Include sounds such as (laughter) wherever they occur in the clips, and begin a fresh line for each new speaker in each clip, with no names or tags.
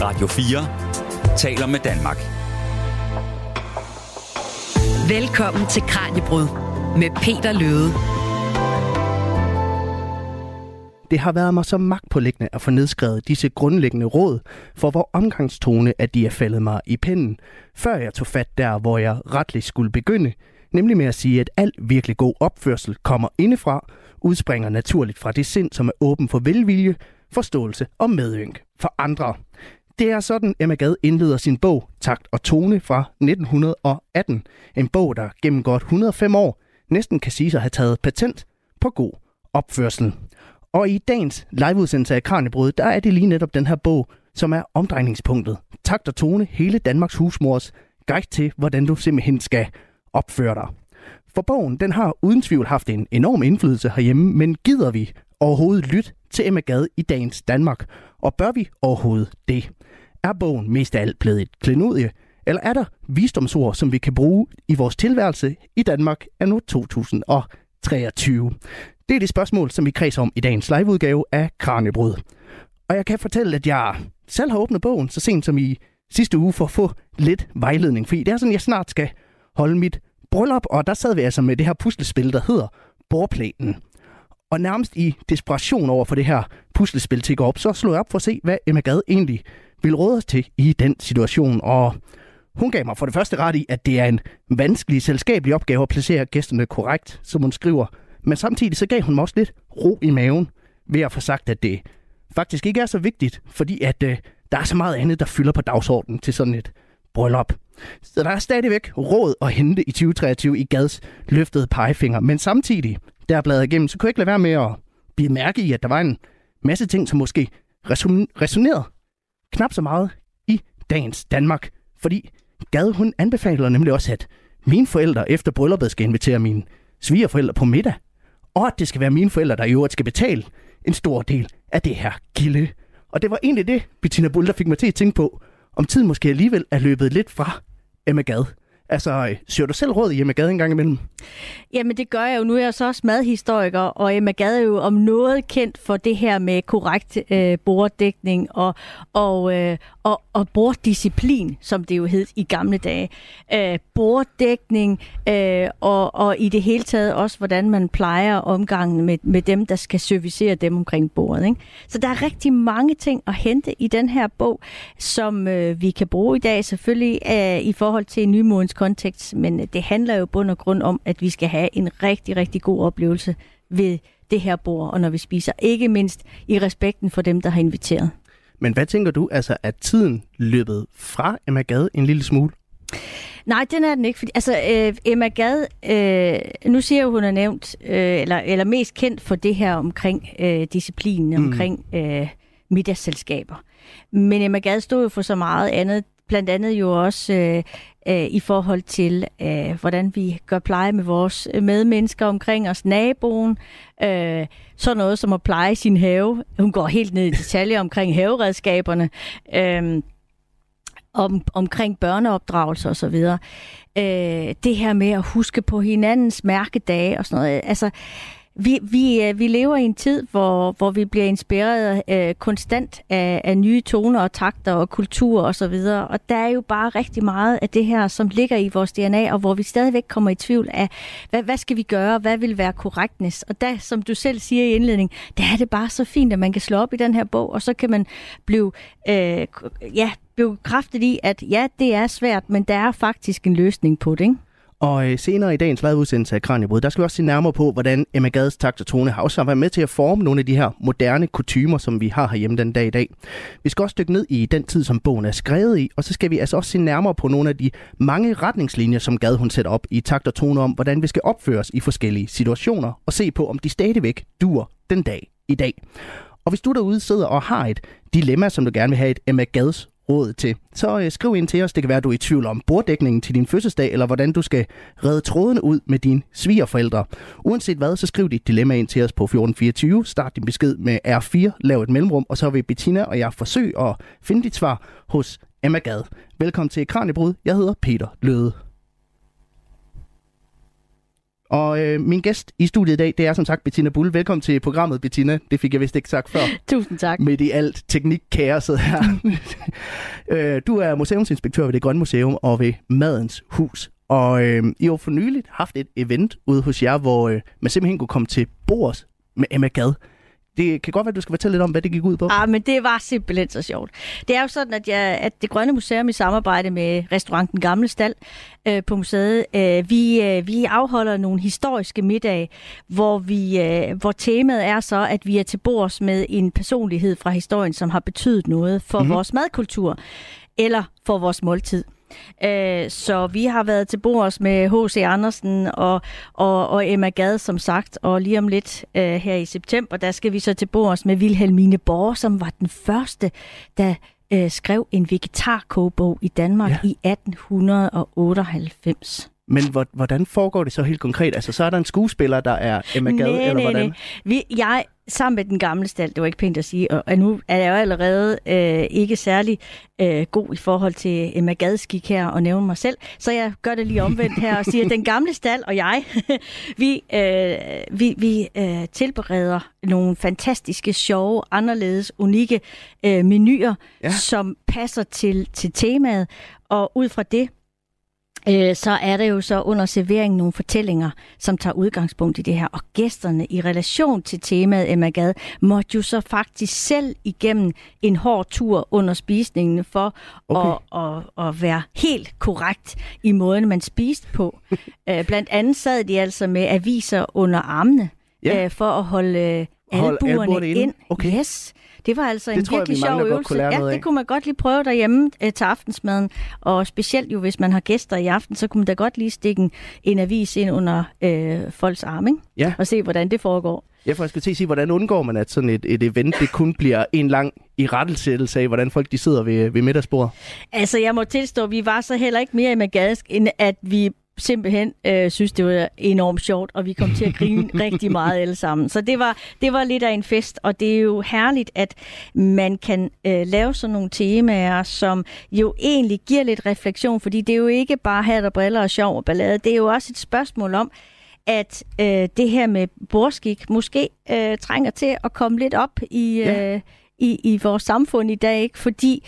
Radio 4 taler med Danmark.
Velkommen til Kranjebrud med Peter Løde.
Det har været mig så magtpålæggende at få nedskrevet disse grundlæggende råd, for hvor omgangstone at de er faldet mig i pinden, før jeg tog fat der, hvor jeg retligt skulle begynde, nemlig med at sige, at al virkelig god opførsel kommer indefra, udspringer naturligt fra det sind, som er åben for velvilje, forståelse og medynk for andre. Det er sådan, Emma Gad indleder sin bog Takt og Tone fra 1918. En bog, der gennem godt 105 år næsten kan sige sig at have taget patent på god opførsel. Og i dagens liveudsendelse af Kranjebrød, der er det lige netop den her bog, som er omdrejningspunktet. Takt og Tone, hele Danmarks husmors guide til, hvordan du simpelthen skal opføre dig. For bogen, den har uden tvivl haft en enorm indflydelse herhjemme, men gider vi overhovedet lytte til Emma Gad i dagens Danmark? Og bør vi overhovedet det? Er bogen mest af alt blevet et klenodie, eller er der visdomsord, som vi kan bruge i vores tilværelse i Danmark af nu 2023? Det er det spørgsmål, som vi kredser om i dagens liveudgave af Kranjebrud. Og jeg kan fortælle, at jeg selv har åbnet bogen så sent som i sidste uge for at få lidt vejledning. Fordi det er sådan, at jeg snart skal holde mit bryllup, og der sad vi altså med det her puslespil, der hedder Borplanen. Og nærmest i desperation over for det her puslespil til op, så slog jeg op for at se, hvad Emma Gad egentlig ville råde os til i den situation. Og hun gav mig for det første ret i, at det er en vanskelig selskabelig opgave at placere gæsterne korrekt, som hun skriver. Men samtidig så gav hun mig også lidt ro i maven ved at få sagt, at det faktisk ikke er så vigtigt, fordi at øh, der er så meget andet, der fylder på dagsordenen til sådan et bryllup. Så der er stadigvæk råd at hente i 2023 i Gads løftede pegefinger. Men samtidig, der bladet igennem, så kunne jeg ikke lade være med at blive mærke i, at der var en masse ting, som måske resonerede knap så meget i dagens Danmark. Fordi Gad, hun anbefaler nemlig også, at mine forældre efter brylluppet skal invitere mine svigerforældre på middag. Og at det skal være mine forældre, der i øvrigt skal betale en stor del af det her gilde. Og det var egentlig det, Bettina Bull, der fik mig til at tænke på, om tiden måske alligevel er løbet lidt fra Emma Gad. Altså, søger du selv råd i Emma Gade en gang imellem?
Jamen, det gør jeg jo. Nu er jeg så også madhistoriker, og Emma Gade er jo om noget kendt for det her med korrekt øh, borddækning og, og, øh, og, og borddisciplin, som det jo hed i gamle dage. Øh, borddækning øh, og, og i det hele taget også, hvordan man plejer omgangen med, med dem, der skal servicere dem omkring bordet. Ikke? Så der er rigtig mange ting at hente i den her bog, som øh, vi kan bruge i dag, selvfølgelig øh, i forhold til nymodens kontekst, men øh, det handler jo bund og grund om, at vi skal have en rigtig, rigtig god oplevelse ved det her bord, og når vi spiser, ikke mindst i respekten for dem, der har inviteret.
Men hvad tænker du, altså at tiden løbet fra Emma Gade en lille smule?
Nej, den er den ikke. Fordi, altså, øh, Emma Gad, øh, nu siger jeg, hun er nævnt, øh, eller, eller mest kendt for det her omkring øh, disciplinen, mm. omkring øh, middagsselskaber. Men Emma Gad stod jo for så meget andet blandt andet jo også øh, øh, i forhold til, øh, hvordan vi gør pleje med vores øh, medmennesker omkring os, naboen, øh, sådan noget som at pleje sin have. Hun går helt ned i detaljer omkring haveredskaberne, øh, om, omkring børneopdragelse osv. Øh, det her med at huske på hinandens mærkedage og sådan noget. Altså, vi, vi, øh, vi lever i en tid, hvor, hvor vi bliver inspireret øh, konstant af, af nye toner og takter og kultur og så videre. Og der er jo bare rigtig meget af det her, som ligger i vores DNA, og hvor vi stadigvæk kommer i tvivl af, hvad, hvad skal vi gøre? Hvad vil være korrektness? Og der, som du selv siger i indledning, der er det bare så fint, at man kan slå op i den her bog, og så kan man blive, øh, ja, blive kraftet i, at ja, det er svært, men der er faktisk en løsning på det, ikke?
Og øh, senere i dagens liveudsendelse af Kranjebrud, der skal vi også se nærmere på, hvordan Emma Gades takt og tone har også været med til at forme nogle af de her moderne kutumer, som vi har herhjemme den dag i dag. Vi skal også dykke ned i den tid, som bogen er skrevet i, og så skal vi altså også se nærmere på nogle af de mange retningslinjer, som Gade hun sætter op i takt og tone om, hvordan vi skal opføre os i forskellige situationer, og se på, om de stadigvæk dur den dag i dag. Og hvis du derude sidder og har et dilemma, som du gerne vil have et Emma Gads råd til, så øh, skriv ind til os. Det kan være, at du er i tvivl om borddækningen til din fødselsdag, eller hvordan du skal redde trådene ud med dine svigerforældre. Uanset hvad, så skriv dit dilemma ind til os på 1424. Start din besked med R4, lav et mellemrum, og så vil Bettina og jeg forsøge at finde dit svar hos Emma Gad. Velkommen til Kranjebrud. Jeg hedder Peter Løde. Og øh, min gæst i studiet i dag, det er som sagt Bettina Bull. Velkommen til programmet, Bettina. Det fik jeg vist ikke sagt før. (laughs)
Tusind tak.
Midt i alt teknikkaoset her. (laughs) øh, du er museumsinspektør ved Det Grønne Museum og ved Madens Hus. Og øh, I har for nyligt haft et event ude hos jer, hvor øh, man simpelthen kunne komme til bords med Emma Gad. Det kan godt være, at du skal fortælle lidt om, hvad det gik ud på.
Ah, men det var simpelthen så sjovt. Det er jo sådan, at, jeg, at det Grønne Museum i samarbejde med restauranten Gamle Stald øh, på museet, øh, vi, øh, vi afholder nogle historiske middage, hvor, vi, øh, hvor temaet er så, at vi er til bords med en personlighed fra historien, som har betydet noget for mm-hmm. vores madkultur eller for vores måltid. Øh, så vi har været til bords med H.C. Andersen og, og, og Emma Gad, som sagt, og lige om lidt øh, her i september, der skal vi så til bords med Wilhelmine Borg, som var den første, der øh, skrev en vegetarkogebog i Danmark ja. i 1898.
Men hvordan foregår det så helt konkret? Altså, så er der en skuespiller, der er Emma Gad,
nej,
eller
nej,
hvordan?
Nej. Vi, jeg, sammen med den gamle stald, det var ikke pænt at sige, og, nu er jeg jo allerede øh, ikke særlig øh, god i forhold til Emma Gadskik her og nævne mig selv, så jeg gør det lige omvendt her og siger, at den gamle stald og jeg, (laughs) vi, øh, vi, vi øh, tilbereder nogle fantastiske, sjove, anderledes, unikke øh, menuer, ja. som passer til, til temaet, og ud fra det, øh, så er der jo så under serveringen nogle fortællinger, som tager udgangspunkt i det her. Og gæsterne i relation til temaet Emma Gad måtte jo så faktisk selv igennem en hård tur under spisningen for okay. at, at, at være helt korrekt i måden, man spiste på. (laughs) øh, blandt andet sad de altså med aviser under armene ja. øh, for at holde øh, albuerne ind. Okay. Yes. Det var altså det en tror virkelig jeg, sjov øvelse. Ja, det kunne man godt lige prøve derhjemme øh, til aftensmaden. Og specielt jo, hvis man har gæster i aften, så kunne man da godt lige stikke en, en avis ind under øh, folks arm, ikke?
Ja.
Og se, hvordan det foregår.
Ja, for jeg skal til at sige, hvordan undgår man, at sådan et, et event, det kun bliver en lang i rettelsættelse af, hvordan folk de sidder ved, ved middagsbordet?
Altså, jeg må tilstå, at vi var så heller ikke mere i Magadesk, end at vi simpelthen øh, synes, det var enormt sjovt, og vi kom til at grine (laughs) rigtig meget alle sammen. Så det var, det var lidt af en fest, og det er jo herligt, at man kan øh, lave sådan nogle temaer, som jo egentlig giver lidt refleksion, fordi det er jo ikke bare hat og briller og sjov og ballade, det er jo også et spørgsmål om, at øh, det her med borskik måske øh, trænger til at komme lidt op i, ja. øh, i, i vores samfund i dag, ikke? fordi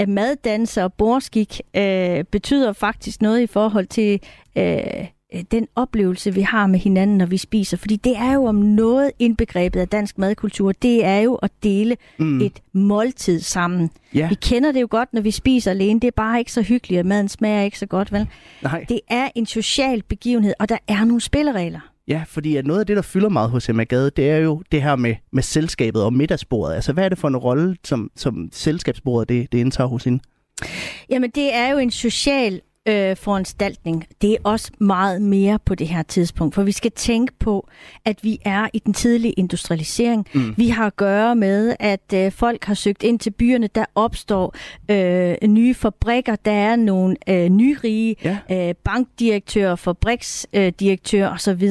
at maddanser og borskik øh, betyder faktisk noget i forhold til øh, den oplevelse, vi har med hinanden, når vi spiser. Fordi det er jo om noget indbegrebet af dansk madkultur. Det er jo at dele mm. et måltid sammen. Ja. Vi kender det jo godt, når vi spiser alene. Det er bare ikke så hyggeligt, og maden smager ikke så godt, vel? Nej. Det er en social begivenhed, og der er nogle spilleregler.
Ja, fordi at noget af det, der fylder meget hos Emma Gade, det er jo det her med, med selskabet og middagsbordet. Altså, hvad er det for en rolle, som, som selskabsbordet det, det indtager hos hende?
Jamen, det er jo en social øh, foranstaltning, det er også meget mere på det her tidspunkt. For vi skal tænke på, at vi er i den tidlige industrialisering. Mm. Vi har at gøre med, at øh, folk har søgt ind til byerne. Der opstår øh, nye fabrikker. Der er nogle øh, nyrige ja. øh, bankdirektører, fabriksdirektører osv.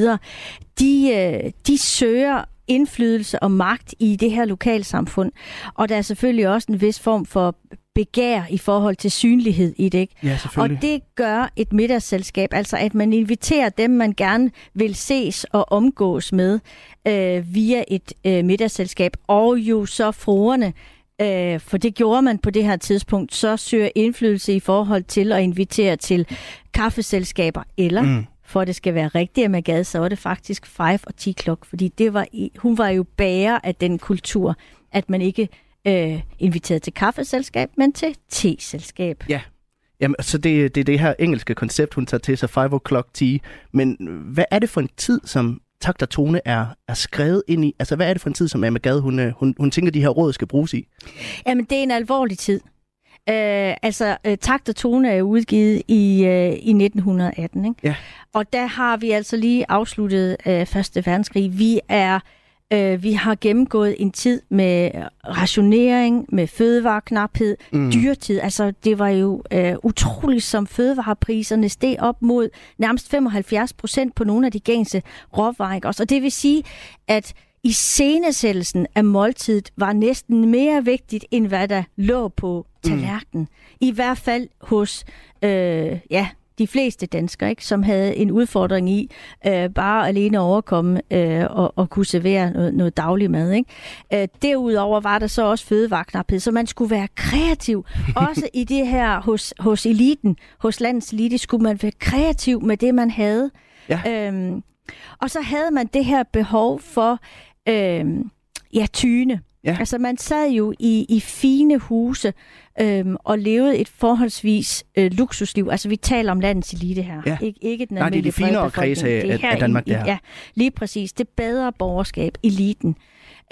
De, øh, de søger indflydelse og magt i det her lokalsamfund. Og der er selvfølgelig også en vis form for begær i forhold til synlighed i det. Ikke?
Ja,
og det gør et middagsselskab, altså at man inviterer dem, man gerne vil ses og omgås med øh, via et øh, middagsselskab, og jo så fruerne, øh, for det gjorde man på det her tidspunkt, så søger indflydelse i forhold til at invitere til kaffeselskaber, eller mm. for at det skal være rigtigt med gade, så var det faktisk 5 og 10 klok, fordi det var, hun var jo bærer af den kultur, at man ikke øh, inviteret til kaffeselskab, men til te-selskab.
Ja, Jamen, så det, det er det her engelske koncept, hun tager til sig, 5 o'clock tea. Men hvad er det for en tid, som takt og tone er, er skrevet ind i? Altså, hvad er det for en tid, som Emma Gade, hun, øh, hun, hun tænker, de her råd skal bruges i?
Jamen, det er en alvorlig tid. Øh, altså, øh, takt og tone er udgivet i, øh, i 1918, ikke?
Ja.
Og der har vi altså lige afsluttet øh, Første Verdenskrig. Vi er Øh, vi har gennemgået en tid med rationering, med fødevareknaphed, mm. dyrtid. Altså, det var jo øh, utroligt, som fødevarepriserne steg op mod nærmest 75 procent på nogle af de gængse råvarer. Også. Og det vil sige, at i scenesættelsen af måltidet var næsten mere vigtigt, end hvad der lå på tallerkenen. Mm. I hvert fald hos øh, ja, de fleste danskere, ikke, som havde en udfordring i øh, bare alene at overkomme øh, og, og kunne servere noget, noget daglig mad. Ikke? Øh, derudover var der så også fødevareknaphed, så man skulle være kreativ. (laughs) Også i det her hos, hos eliten, hos landets elite, skulle man være kreativ med det, man havde. Ja. Øhm, og så havde man det her behov for øhm, ja, tyne. Ja. Altså man sad jo i, i fine huse øhm, og levede et forholdsvis øh, luksusliv. Altså vi taler om landets elite her, ja. Ik- ikke den
Nej, det er de finere kreds af, af Danmark,
det her. Ja, lige præcis. Det bedre borgerskab, eliten.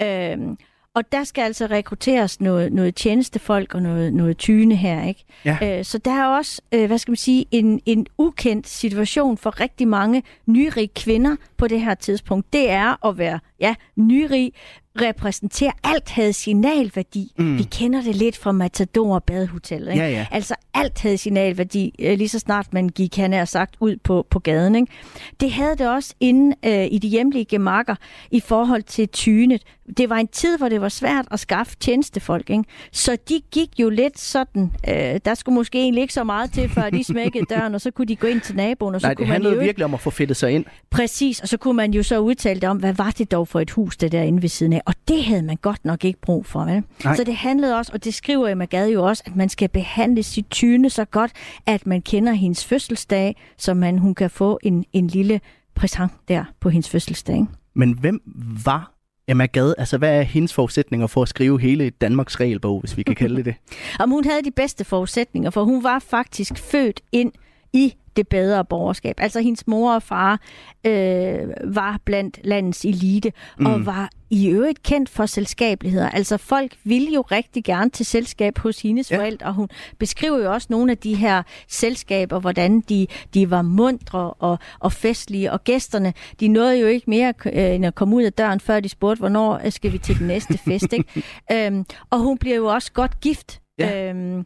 Øhm, og der skal altså rekrutteres noget, noget tjenestefolk og noget, noget tyne her. Ikke? Ja. Øh, så der er også, øh, hvad skal man sige, en, en ukendt situation for rigtig mange nyrige kvinder på det her tidspunkt. Det er at være ja, nyrig, repræsentere. Alt havde signalværdi. Mm. Vi kender det lidt fra Matador og Badehotellet. Ikke? Ja, ja. Altså alt havde signalværdi, øh, lige så snart man gik, han er sagt, ud på, på gaden. Ikke? Det havde det også inde øh, i de hjemlige gemakker i forhold til tynet. Det var en tid, hvor det var svært at skaffe tjenestefolk. Ikke? Så de gik jo lidt sådan, øh, der skulle måske egentlig ikke så meget til, før de smækkede (laughs) døren, og så kunne de gå ind til naboen. Og så
Nej,
kunne
det handlede
man jo
virkelig om at få fedtet sig ind.
Præcis, og så kunne man jo så udtale det om, hvad var det dog for et hus, det der inde ved siden af. Og det havde man godt nok ikke brug for, vel? Nej. Så det handlede også, og det skriver Emma Gade jo også, at man skal behandle sit tyne så godt, at man kender hendes fødselsdag, så man, hun kan få en, en lille præsent der på hendes fødselsdag. Ikke?
Men hvem var Emma Gade, altså hvad er hendes forudsætninger for at skrive hele Danmarks regelbog, hvis vi kan kalde det det? (laughs)
Om hun havde de bedste forudsætninger, for hun var faktisk født ind i det bedre borgerskab. Altså hendes mor og far øh, var blandt landets elite, mm. og var i øvrigt kendt for selskabeligheder. Altså folk ville jo rigtig gerne til selskab hos hendes ja. forældre, og hun beskriver jo også nogle af de her selskaber, hvordan de, de var mundre og, og festlige, og gæsterne, de nåede jo ikke mere øh, end at komme ud af døren, før de spurgte, hvornår skal vi til den næste fest. Ikke? (laughs) øhm, og hun bliver jo også godt gift. Ja. Øhm,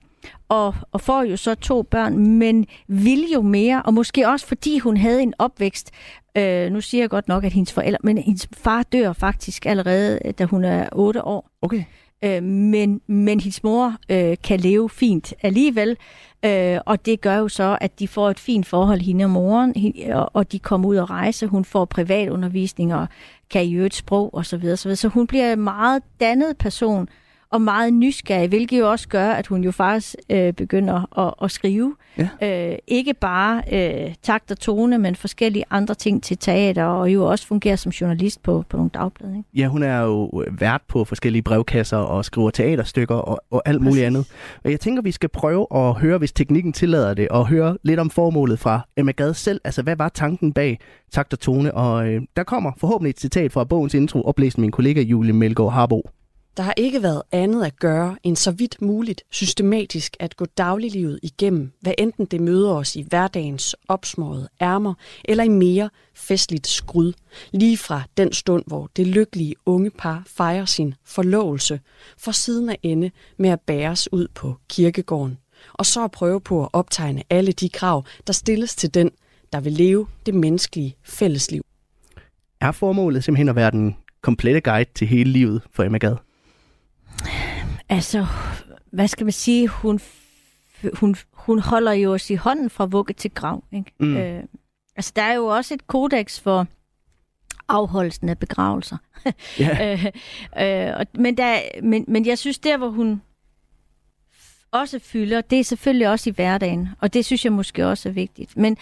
og, og får jo så to børn, men vil jo mere, og måske også fordi hun havde en opvækst. Øh, nu siger jeg godt nok, at hendes forældre, men hendes far dør faktisk allerede, da hun er 8 år.
Okay.
Øh, men, men hendes mor øh, kan leve fint alligevel, øh, og det gør jo så, at de får et fint forhold, hende og moren, og, og de kommer ud og rejse. Hun får privatundervisning og kan i øvrigt sprog osv. Så, videre, så, videre. så hun bliver en meget dannet person, og meget nysgerrig, hvilket jo også gør, at hun jo faktisk øh, begynder at, at skrive. Ja. Øh, ikke bare øh, takt og tone, men forskellige andre ting til teater, og jo også fungerer som journalist på, på nogle dagblade. Ikke?
Ja, hun er jo øh, vært på forskellige brevkasser og skriver teaterstykker og, og alt muligt Præcis. andet. Og jeg tænker, vi skal prøve at høre, hvis teknikken tillader det, og høre lidt om formålet fra Emma Gad selv. Altså, hvad var tanken bag takt og tone? Og øh, der kommer forhåbentlig et citat fra bogens intro, oplæst min kollega Julie Melgaard Harbo.
Der har ikke været andet at gøre end så vidt muligt systematisk at gå dagliglivet igennem, hvad enten det møder os i hverdagens opsmåede ærmer eller i mere festligt skrud, lige fra den stund, hvor det lykkelige unge par fejrer sin forlovelse, for siden af ende med at bæres ud på kirkegården, og så at prøve på at optegne alle de krav, der stilles til den, der vil leve det menneskelige fællesliv.
Er formålet simpelthen at være den komplette guide til hele livet for Emma Gad?
Altså, hvad skal man sige? Hun, hun, hun holder jo os i hånden fra vugge til grav. Ikke? Mm. Øh, altså, der er jo også et kodex for afholdelsen af begravelser. (laughs) Yeah. øh, øh, men, der, men, men jeg synes, der hvor hun også fylder, det er selvfølgelig også i hverdagen, og det synes jeg måske også er vigtigt. Men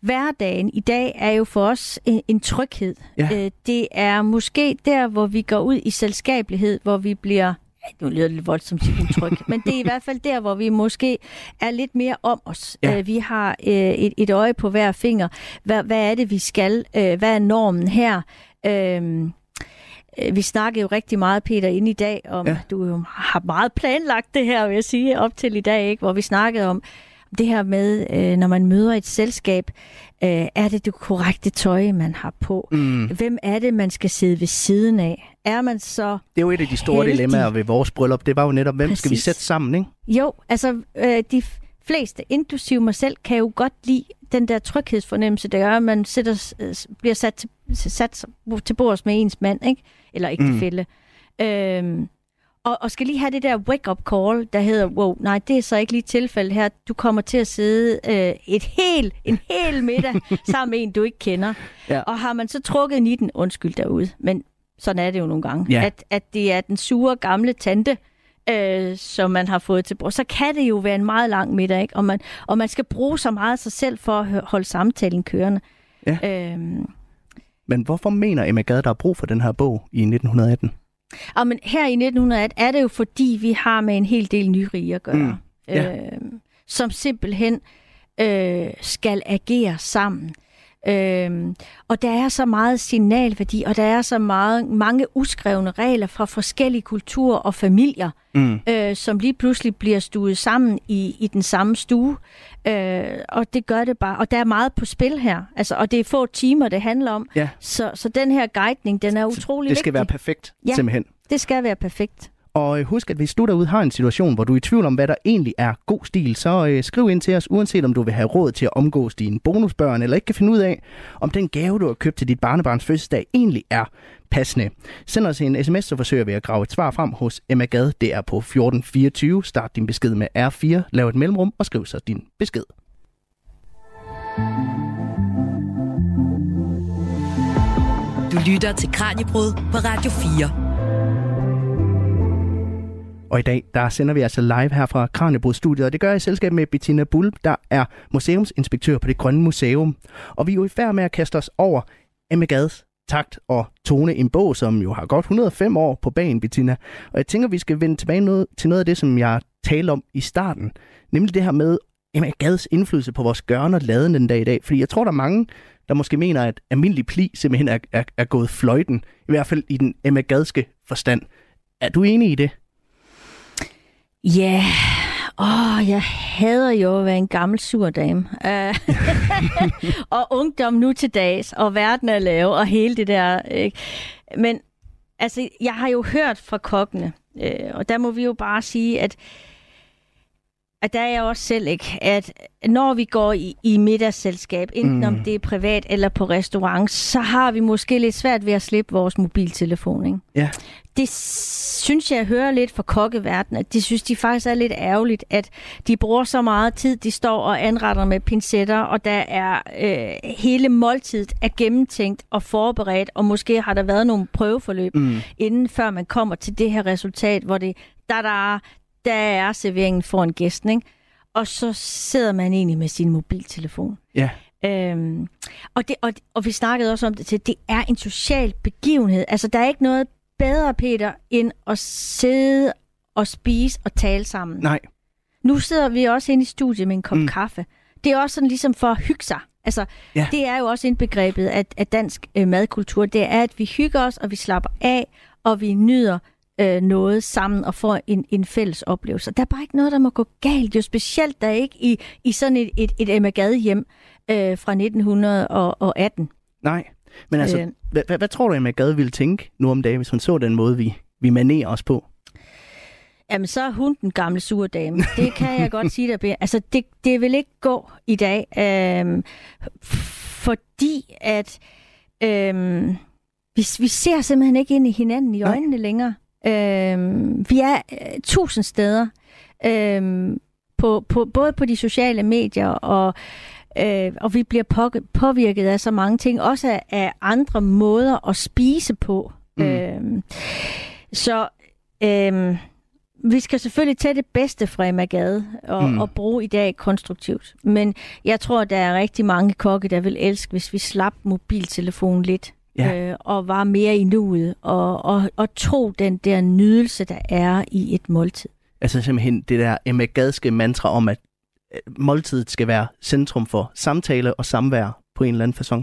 hverdagen i dag er jo for os en, en tryghed. Ja. Øh, det er måske der, hvor vi går ud i selskabelighed, hvor vi bliver nu lyder det lidt voldsomt til utryg, (laughs) men det er i hvert fald der, hvor vi måske er lidt mere om os. Ja. Øh, vi har øh, et, et øje på hver finger. Hvad, hvad er det, vi skal? Øh, hvad er normen her? Øh, vi snakkede jo rigtig meget, Peter, ind i dag om, ja. du har meget planlagt det her, vil jeg sige, op til i dag, ikke? hvor vi snakkede om det her med, øh, når man møder et selskab, øh, er det det korrekte tøj, man har på? Mm. Hvem er det, man skal sidde ved siden af? Er man så
Det er jo et af de store heldig? dilemmaer ved vores bryllup. Det var jo netop, hvem Præcis. skal vi sætte sammen, ikke?
Jo, altså øh, de fleste, inklusive mig selv, kan jo godt lide den der tryghedsfornemmelse, der gør, at man sætter, øh, bliver sat til, sat til bords med ens mand, ikke? eller ægtefælde. Mm. Øhm, og, og skal lige have det der wake-up call, der hedder, wow, nej, det er så ikke lige tilfældet her. Du kommer til at sidde øh, et helt, en hel middag (laughs) sammen med en, du ikke kender. Ja. Og har man så trukket i den, undskyld derude, men sådan er det jo nogle gange, ja. at, at det er den sure gamle tante, øh, som man har fået til brug, så kan det jo være en meget lang middag, ikke? Og, man, og man skal bruge så meget af sig selv for at holde samtalen kørende. Ja. Øhm.
Men hvorfor mener Emma Gade, der er brug for den her bog i 1918?
Og men her i 1918 er det jo fordi, vi har med en hel del nyrige at gøre, mm. ja. øh, som simpelthen øh, skal agere sammen. Øhm, og der er så meget signalværdi, og der er så meget, mange uskrevne regler fra forskellige kulturer og familier, mm. øh, som lige pludselig bliver stuet sammen i, i den samme stue. Øh, og det gør det bare. Og der er meget på spil her. Altså, og det er få timer, det handler om. Ja. Så, så den her guidning, den er utrolig
vigtig. Det skal
vigtig.
være perfekt, ja, simpelthen.
det skal være perfekt.
Og øh, husk, at hvis du derude har en situation, hvor du er i tvivl om, hvad der egentlig er god stil, så øh, skriv ind til os, uanset om du vil have råd til at omgås dine bonusbørn, eller ikke kan finde ud af, om den gave, du har købt til dit barnebarns fødselsdag, egentlig er passende. Send os en sms, så forsøger vi at grave et svar frem hos Emma Gad. Det er på 1424. Start din besked med R4, lav et mellemrum og skriv så din besked.
Du lytter til Kranjebrud på Radio 4.
Og i dag, der sender vi altså live her fra Kranjebrud-studiet, og det gør jeg i selskab med Bettina Bull, der er museumsinspektør på det Grønne Museum. Og vi er jo i færd med at kaste os over Emma Gads takt og tone en bog, som jo har godt 105 år på banen, Bettina. Og jeg tænker, vi skal vende tilbage noget, til noget af det, som jeg talte om i starten. Nemlig det her med Emma Gads indflydelse på vores gørne og laden den dag i dag. Fordi jeg tror, der er mange, der måske mener, at almindelig pli simpelthen er, er, er gået fløjten. I hvert fald i den Emma Gadske forstand. Er du enig i det?
Ja. Åh, oh, jeg hader jo at være en gammel sur dame. Uh, (laughs) og ungdom nu til dags, og verden er lav, og hele det der. Ikke? Men altså, jeg har jo hørt fra kokkene, øh, og der må vi jo bare sige, at at der er jeg også selv ikke, at når vi går i, i middagsselskab, enten mm. om det er privat eller på restaurant, så har vi måske lidt svært ved at slippe vores mobiltelefon. Ikke?
Ja.
Det synes jeg hører lidt fra kokkeverdenen, at de synes, de faktisk er lidt ærgerligt, at de bruger så meget tid, de står og anretter med pincetter, og der er øh, hele måltidet er gennemtænkt og forberedt, og måske har der været nogle prøveforløb, mm. inden før man kommer til det her resultat, hvor det der, der, der er serveringen for en gæst, ikke? og så sidder man egentlig med sin mobiltelefon.
Ja.
Øhm, og, det, og, og vi snakkede også om det til, det er en social begivenhed. Altså, der er ikke noget bedre, Peter, end at sidde og spise og tale sammen.
Nej.
Nu sidder vi også inde i studiet med en kop mm. kaffe. Det er også sådan ligesom for at hygge sig. Altså, ja. det er jo også indbegrebet af, af dansk øh, madkultur. Det er, at vi hygger os, og vi slapper af, og vi nyder øh, noget sammen og får en, en fælles oplevelse. Der er bare ikke noget, der må gå galt. Jo specielt der ikke i, i sådan et, et, et Emma Gade hjem øh, fra 1918.
Nej, men altså, øh, hvad, hvad, hvad tror du, Emma Gade ville tænke nu om dagen, hvis hun så den måde, vi, vi manerer os på?
Jamen, så er hun den gamle sure dame. Det kan jeg godt sige dig. Altså, det, det vil ikke gå i dag, øh, fordi at øh, vi, vi ser simpelthen ikke ind i hinanden i øjnene Nej. længere. Øh, vi er øh, tusind steder, øh, på, på, både på de sociale medier, og, øh, og vi bliver på, påvirket af så mange ting, også af, af andre måder at spise på. Mm. Øh, så øh, vi skal selvfølgelig tage det bedste fra Emma og, mm. og bruge i dag konstruktivt. Men jeg tror, der er rigtig mange kokke, der vil elske, hvis vi slap mobiltelefonen lidt ja. øh, og var mere i nuet, og, og, og tog den der nydelse, der er i et måltid.
Altså simpelthen det der Emma Gadske mantra om, at øh, måltidet skal være centrum for samtale og samvær på en eller anden façon.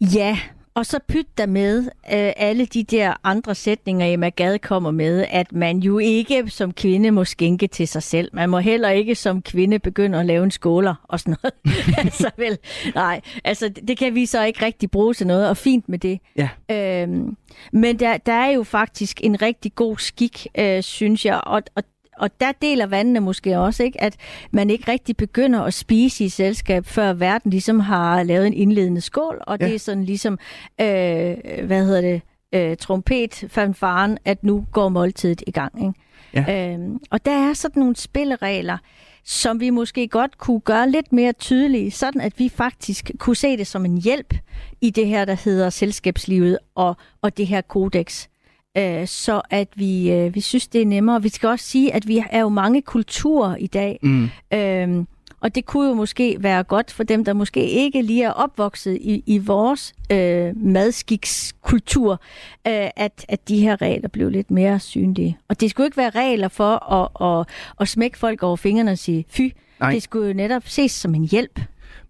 Ja, og så pyt der med øh, alle de der andre sætninger, Emma Gade kommer med, at man jo ikke som kvinde må skænke til sig selv. Man må heller ikke som kvinde begynde at lave en skåler og sådan noget. (laughs) altså vel, nej, altså det kan vi så ikke rigtig bruge til noget, og fint med det.
Ja.
Øhm, men der, der er jo faktisk en rigtig god skik, øh, synes jeg, og, og og der deler vandene måske også, ikke? at man ikke rigtig begynder at spise i selskab, før verden ligesom har lavet en indledende skål, og ja. det er sådan ligesom, øh, hvad hedder det, øh, trompetfanfaren, at nu går måltidet i gang. Ikke? Ja. Øhm, og der er sådan nogle spilleregler, som vi måske godt kunne gøre lidt mere tydelige, sådan at vi faktisk kunne se det som en hjælp i det her, der hedder selskabslivet og, og det her kodex. Øh, så at vi, øh, vi synes, det er nemmere. Vi skal også sige, at vi er jo mange kulturer i dag. Mm. Øh, og det kunne jo måske være godt for dem, der måske ikke lige er opvokset i, i vores øh, madskikskultur, øh, at, at de her regler blev lidt mere synlige. Og det skulle ikke være regler for at, at, at smække folk over fingrene og sige fy. Nej. Det skulle jo netop ses som en hjælp.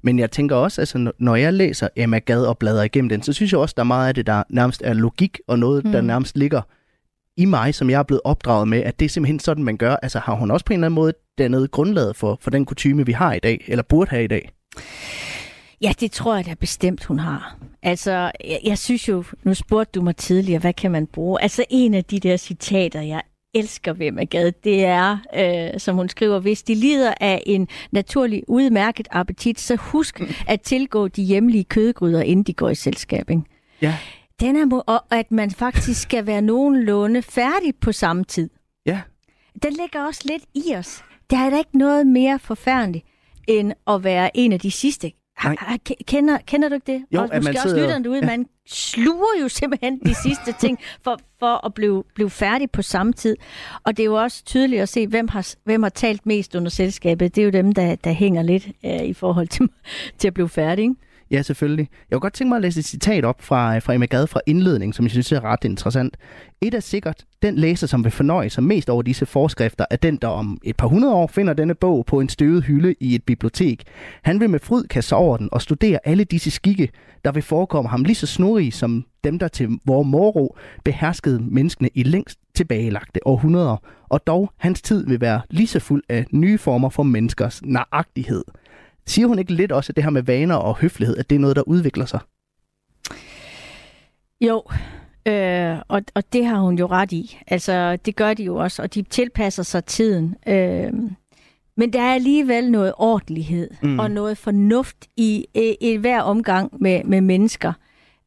Men jeg tænker også, altså, når jeg læser Emma Gad og bladrer igennem den, så synes jeg også, der er meget af det, der nærmest er logik, og noget, mm. der nærmest ligger i mig, som jeg er blevet opdraget med, at det er simpelthen sådan, man gør. Altså har hun også på en eller anden måde dannet grundlaget for, for den kutume, vi har i dag, eller burde have i dag?
Ja, det tror jeg da bestemt, hun har. Altså, jeg, jeg synes jo, nu spurgte du mig tidligere, hvad kan man bruge? Altså, en af de der citater, jeg elsker ved Magade, det er, øh, som hun skriver, hvis de lider af en naturlig udmærket appetit, så husk at tilgå de hjemlige kødgryder, inden de går i selskab. Ikke? Ja. Den er, og at man faktisk skal være nogenlunde færdig på samme tid.
Ja.
Den ligger også lidt i os. Der er da ikke noget mere forfærdeligt, end at være en af de sidste. Nej. Kender, kender du ikke det?
Jo,
og måske
man
også lytteren derude. Ja. Man sluger jo simpelthen de sidste ting for, for at blive, blive færdig på samme tid. Og det er jo også tydeligt at se, hvem har, hvem har talt mest under selskabet. Det er jo dem, der, der hænger lidt uh, i forhold til, til at blive færdig. Ikke?
Ja, selvfølgelig. Jeg kunne godt tænke mig at læse et citat op fra, øh, fra Emma Gade fra indledning, som jeg synes er ret interessant. Et er sikkert, den læser, som vil fornøje sig mest over disse forskrifter, er den, der om et par hundrede år finder denne bog på en støvet hylde i et bibliotek. Han vil med fryd kaste over den og studere alle disse skikke, der vil forekomme ham lige så snurrige som dem, der til vor moro beherskede menneskene i længst tilbagelagte århundreder, og dog hans tid vil være lige så fuld af nye former for menneskers nøjagtighed. Siger hun ikke lidt også, at det her med vaner og høflighed, at det er noget, der udvikler sig?
Jo, øh, og, og det har hun jo ret i. Altså, det gør de jo også, og de tilpasser sig tiden. Øh, men der er alligevel noget ordentlighed mm. og noget fornuft i, i, i hver omgang med, med mennesker,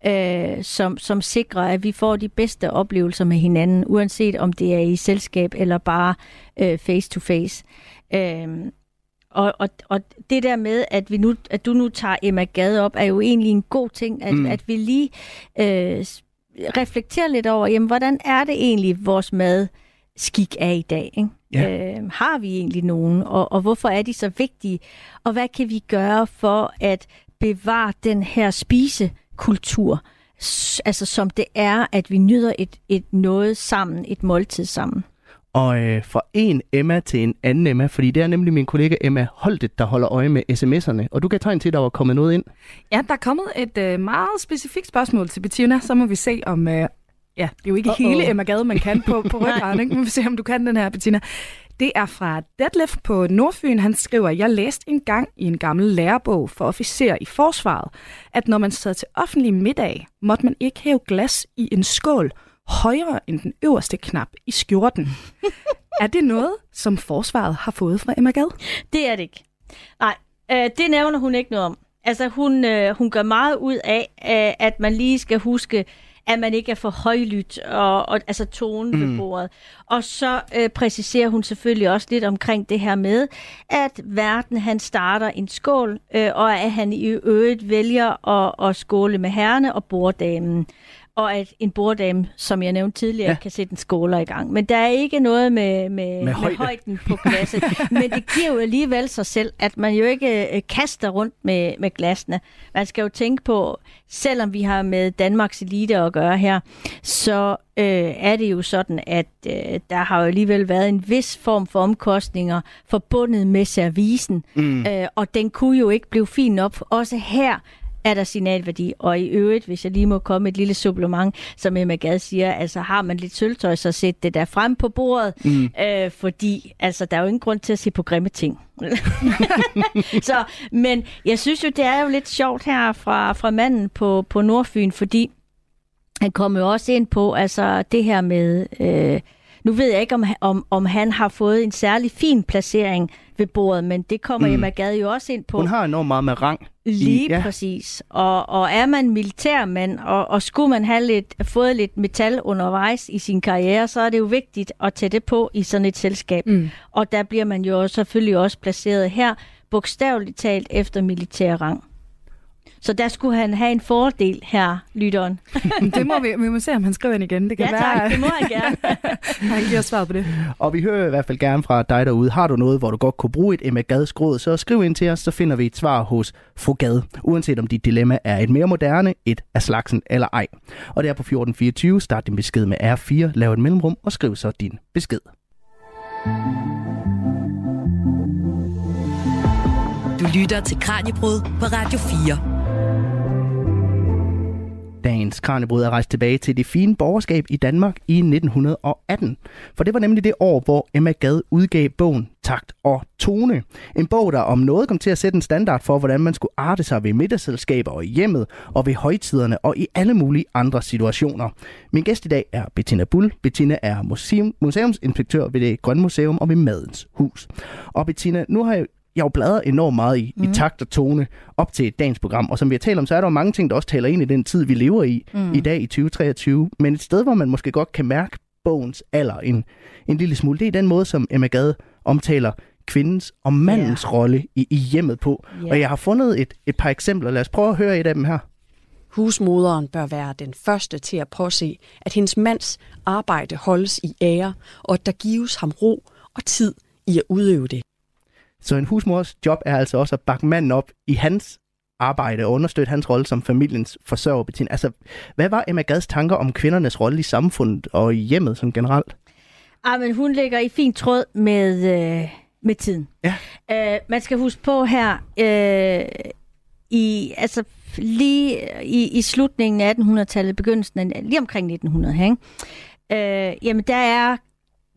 øh, som, som sikrer, at vi får de bedste oplevelser med hinanden, uanset om det er i selskab eller bare øh, face to face. Øh, og, og, og det der med, at, vi nu, at du nu tager Emma Gade op, er jo egentlig en god ting, at, mm. at vi lige øh, reflekterer lidt over, jamen, hvordan er det egentlig, vores mad skik er i dag? Ikke? Ja. Øh, har vi egentlig nogen, og, og hvorfor er de så vigtige? Og hvad kan vi gøre for at bevare den her spisekultur, altså som det er, at vi nyder et, et noget sammen, et måltid sammen?
Og øh, fra en Emma til en anden Emma, fordi det er nemlig min kollega Emma Holtet, der holder øje med sms'erne. Og du kan tegne til, at der var kommet noget ind.
Ja, der er kommet et øh, meget specifikt spørgsmål til Bettina. Så må vi se, om... Øh, ja, det er jo ikke Uh-oh. hele Emma Gade, man kan på, på (laughs) ryggraden. ikke? Må vi se, om du kan den her, Bettina. Det er fra Deadlift på Nordfyn. Han skriver, jeg læste en gang i en gammel lærebog for officer i forsvaret, at når man sad til offentlig middag, måtte man ikke hæve glas i en skål, højere end den øverste knap i skjorten. er det noget, som forsvaret har fået fra Emma Gad?
Det er det ikke. Nej, øh, det nævner hun ikke noget om. Altså, hun, øh, hun gør meget ud af, øh, at man lige skal huske, at man ikke er for højlydt, og, og altså tonen mm. ved bordet. Og så øh, præciserer hun selvfølgelig også lidt omkring det her med, at verden han starter en skål, øh, og at han i øvrigt vælger at, at skåle med herrene og borddamen og at en borddame, som jeg nævnte tidligere, ja. kan sætte en skåler i gang. Men der er ikke noget med, med, med, med højden på glasset. (laughs) Men det giver jo alligevel sig selv, at man jo ikke øh, kaster rundt med, med glasene. Man skal jo tænke på, selvom vi har med Danmarks elite at gøre her, så øh, er det jo sådan, at øh, der har jo alligevel været en vis form for omkostninger forbundet med servicen, mm. øh, og den kunne jo ikke blive fin op. Også her er der signalværdi. Og i øvrigt, hvis jeg lige må komme et lille supplement, som Emma Gad siger, altså har man lidt sølvtøj, så sæt det der frem på bordet, mm. øh, fordi altså, der er jo ingen grund til at se på grimme ting. (laughs) så, men jeg synes jo, det er jo lidt sjovt her fra, fra manden på, på Nordfyn, fordi han kommer jo også ind på altså det her med øh, nu ved jeg ikke, om, om, om han har fået en særlig fin placering ved bordet, men det kommer mm. Emma Gade jo også ind på.
Hun har enormt meget med rang.
Lige i, ja. præcis. Og, og er man militærmand, og, og skulle man have lidt, fået lidt metal undervejs i sin karriere, så er det jo vigtigt at tage det på i sådan et selskab. Mm. Og der bliver man jo selvfølgelig også placeret her, bogstaveligt talt efter militær rang. Så der skulle han have en fordel her, lytteren. (laughs)
det må vi, vi må se, om han skriver ind igen. Det kan
ja,
være,
tak, det må han gerne. (laughs)
han giver svaret på det.
Og vi hører i hvert fald gerne fra dig derude. Har du noget, hvor du godt kunne bruge et Emma Gads gråd, så skriv ind til os, så finder vi et svar hos fru Gad, uanset om dit dilemma er et mere moderne, et af slagsen eller ej. Og det er på 1424. Start din besked med R4, lav et mellemrum og skriv så din besked.
Du lytter til Kranjebrud på Radio 4.
Dagens Kranjebrud er rejst tilbage til det fine borgerskab i Danmark i 1918. For det var nemlig det år, hvor Emma Gad udgav bogen Takt og Tone. En bog, der om noget kom til at sætte en standard for, hvordan man skulle arte sig ved middagsselskaber og i hjemmet, og ved højtiderne og i alle mulige andre situationer. Min gæst i dag er Bettina Bull. Bettina er museum, museumsinspektør ved det Grønne Museum og ved Madens Hus. Og Bettina, nu har jeg jeg jo bladret enormt meget i, mm. i takt og tone op til dagens program. Og som vi har talt om, så er der jo mange ting, der også taler ind i den tid, vi lever i mm. i dag i 2023. Men et sted, hvor man måske godt kan mærke bogens alder en, en lille smule, det er den måde, som Emma Gade omtaler kvindens og mandens yeah. rolle i, i hjemmet på. Yeah. Og jeg har fundet et, et par eksempler. Lad os prøve at høre et af dem her.
Husmoderen bør være den første til at påse, at hendes mands arbejde holdes i ære, og at der gives ham ro og tid i at udøve det.
Så en husmors job er altså også at bakke manden op i hans arbejde og understøtte hans rolle som familiens forsørger. Altså, hvad var Emma Gads tanker om kvindernes rolle i samfundet og i hjemmet som generelt?
Ah, men hun ligger i fin tråd med, øh, med tiden.
Ja.
Øh, man skal huske på her, øh, i, altså lige i, i slutningen af 1800-tallet, begyndelsen af, lige omkring 1900, ikke? Øh, jamen der er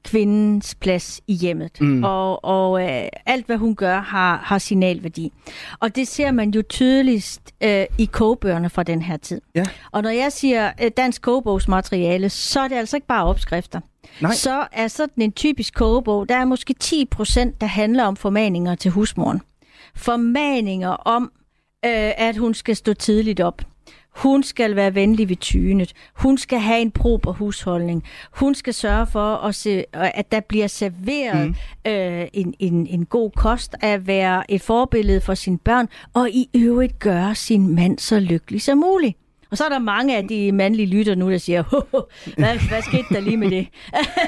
kvindens plads i hjemmet. Mm. Og, og øh, alt, hvad hun gør, har, har signalværdi. Og det ser man jo tydeligst øh, i kogebøgerne fra den her tid.
Ja.
Og når jeg siger øh, dansk kogebogsmateriale, så er det altså ikke bare opskrifter.
Nej.
Så er sådan en typisk kogebog, der er måske 10 procent, der handler om formaninger til husmoren. Formaninger om, øh, at hun skal stå tidligt op hun skal være venlig ved tynet. Hun skal have en prober husholdning. Hun skal sørge for, at, se, at der bliver serveret mm. øh, en, en, en god kost, at være et forbillede for sine børn, og i øvrigt gøre sin mand så lykkelig som muligt. Og så er der mange af de mandlige lytter nu, der siger, hvad, hvad skete der lige med det?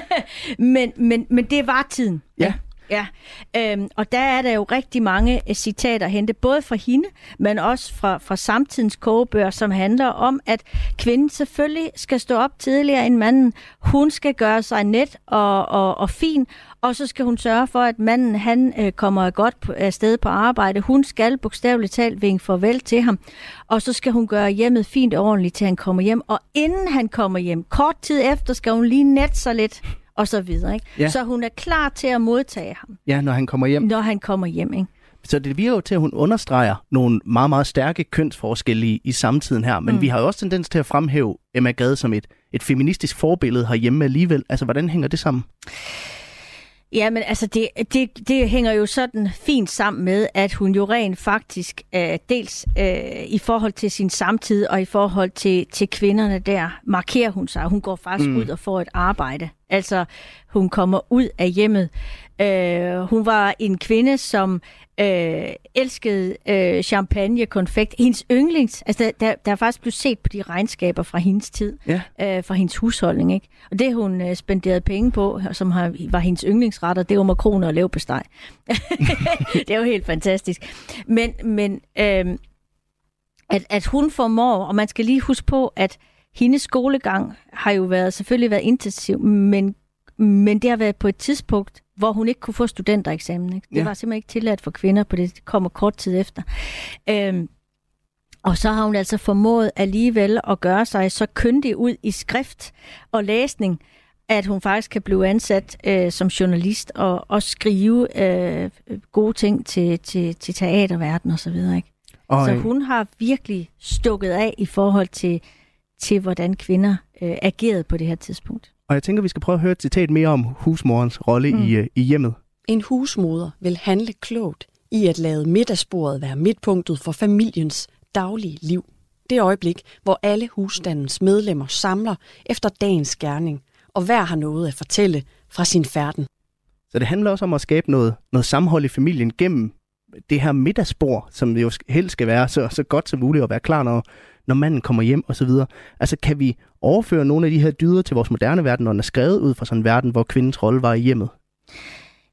(laughs) men, men, men det var tiden.
Ja.
Ja, øhm, og der er der jo rigtig mange uh, citater hente, både fra hende, men også fra, fra samtidens kogebøger, som handler om, at kvinden selvfølgelig skal stå op tidligere end manden. Hun skal gøre sig net og, og, og fin, og så skal hun sørge for, at manden han øh, kommer godt på, afsted på arbejde. Hun skal bogstaveligt talt vinke farvel til ham, og så skal hun gøre hjemmet fint og ordentligt, til han kommer hjem. Og inden han kommer hjem, kort tid efter, skal hun lige net sig lidt og så videre. Ikke? Ja. Så hun er klar til at modtage ham.
Ja, når han kommer hjem.
Når han kommer hjem, ikke?
Så det virker jo til, at hun understreger nogle meget, meget stærke kønsforskelle i, i samtiden her. Men mm. vi har jo også tendens til at fremhæve Emma Gade som et, et feministisk forbillede herhjemme alligevel. Altså, hvordan hænger det sammen?
Ja, men altså det, det, det hænger jo sådan fint sammen med, at hun jo rent faktisk, øh, dels øh, i forhold til sin samtid og i forhold til, til kvinderne der, markerer hun sig. Hun går faktisk mm. ud og får et arbejde. Altså hun kommer ud af hjemmet. Øh, hun var en kvinde, som øh, elskede øh, champagne, konfekt. Hendes yndlings, altså der, der er faktisk blevet set på de regnskaber fra hendes tid,
ja.
øh, fra hendes husholdning. Ikke? Og det hun øh, spenderede penge på, som har, var hendes yndlingsretter, det var makroner og leverpostej. (laughs) det er jo helt fantastisk. Men, men øh, at, at hun formår, og man skal lige huske på, at hendes skolegang har jo været, selvfølgelig været intensiv, men, men det har været på et tidspunkt, hvor hun ikke kunne få studentereksamen. Ikke? Det ja. var simpelthen ikke tilladt for kvinder på det. Det kommer kort tid efter. Øhm, og så har hun altså formået alligevel at gøre sig så kyndig ud i skrift og læsning, at hun faktisk kan blive ansat øh, som journalist og, og skrive øh, gode ting til, til, til teaterverden og så videre. Ikke? Og, så hun har virkelig stukket af i forhold til, til hvordan kvinder øh, agerede på det her tidspunkt.
Og jeg tænker, vi skal prøve at høre et citat mere om husmorens rolle mm. i, øh, i hjemmet.
En husmoder vil handle klogt i at lade middagsbordet være midtpunktet for familiens daglige liv. Det øjeblik, hvor alle husstandens medlemmer samler efter dagens gerning, og hver har noget at fortælle fra sin færden.
Så det handler også om at skabe noget, noget sammenhold i familien gennem det her middagsbord, som jo helst skal være så, så godt som muligt at være klar, når, når manden kommer hjem osv. Altså kan vi overføre nogle af de her dyder til vores moderne verden, når den er skrevet ud fra sådan en verden, hvor kvindens rolle var i hjemmet?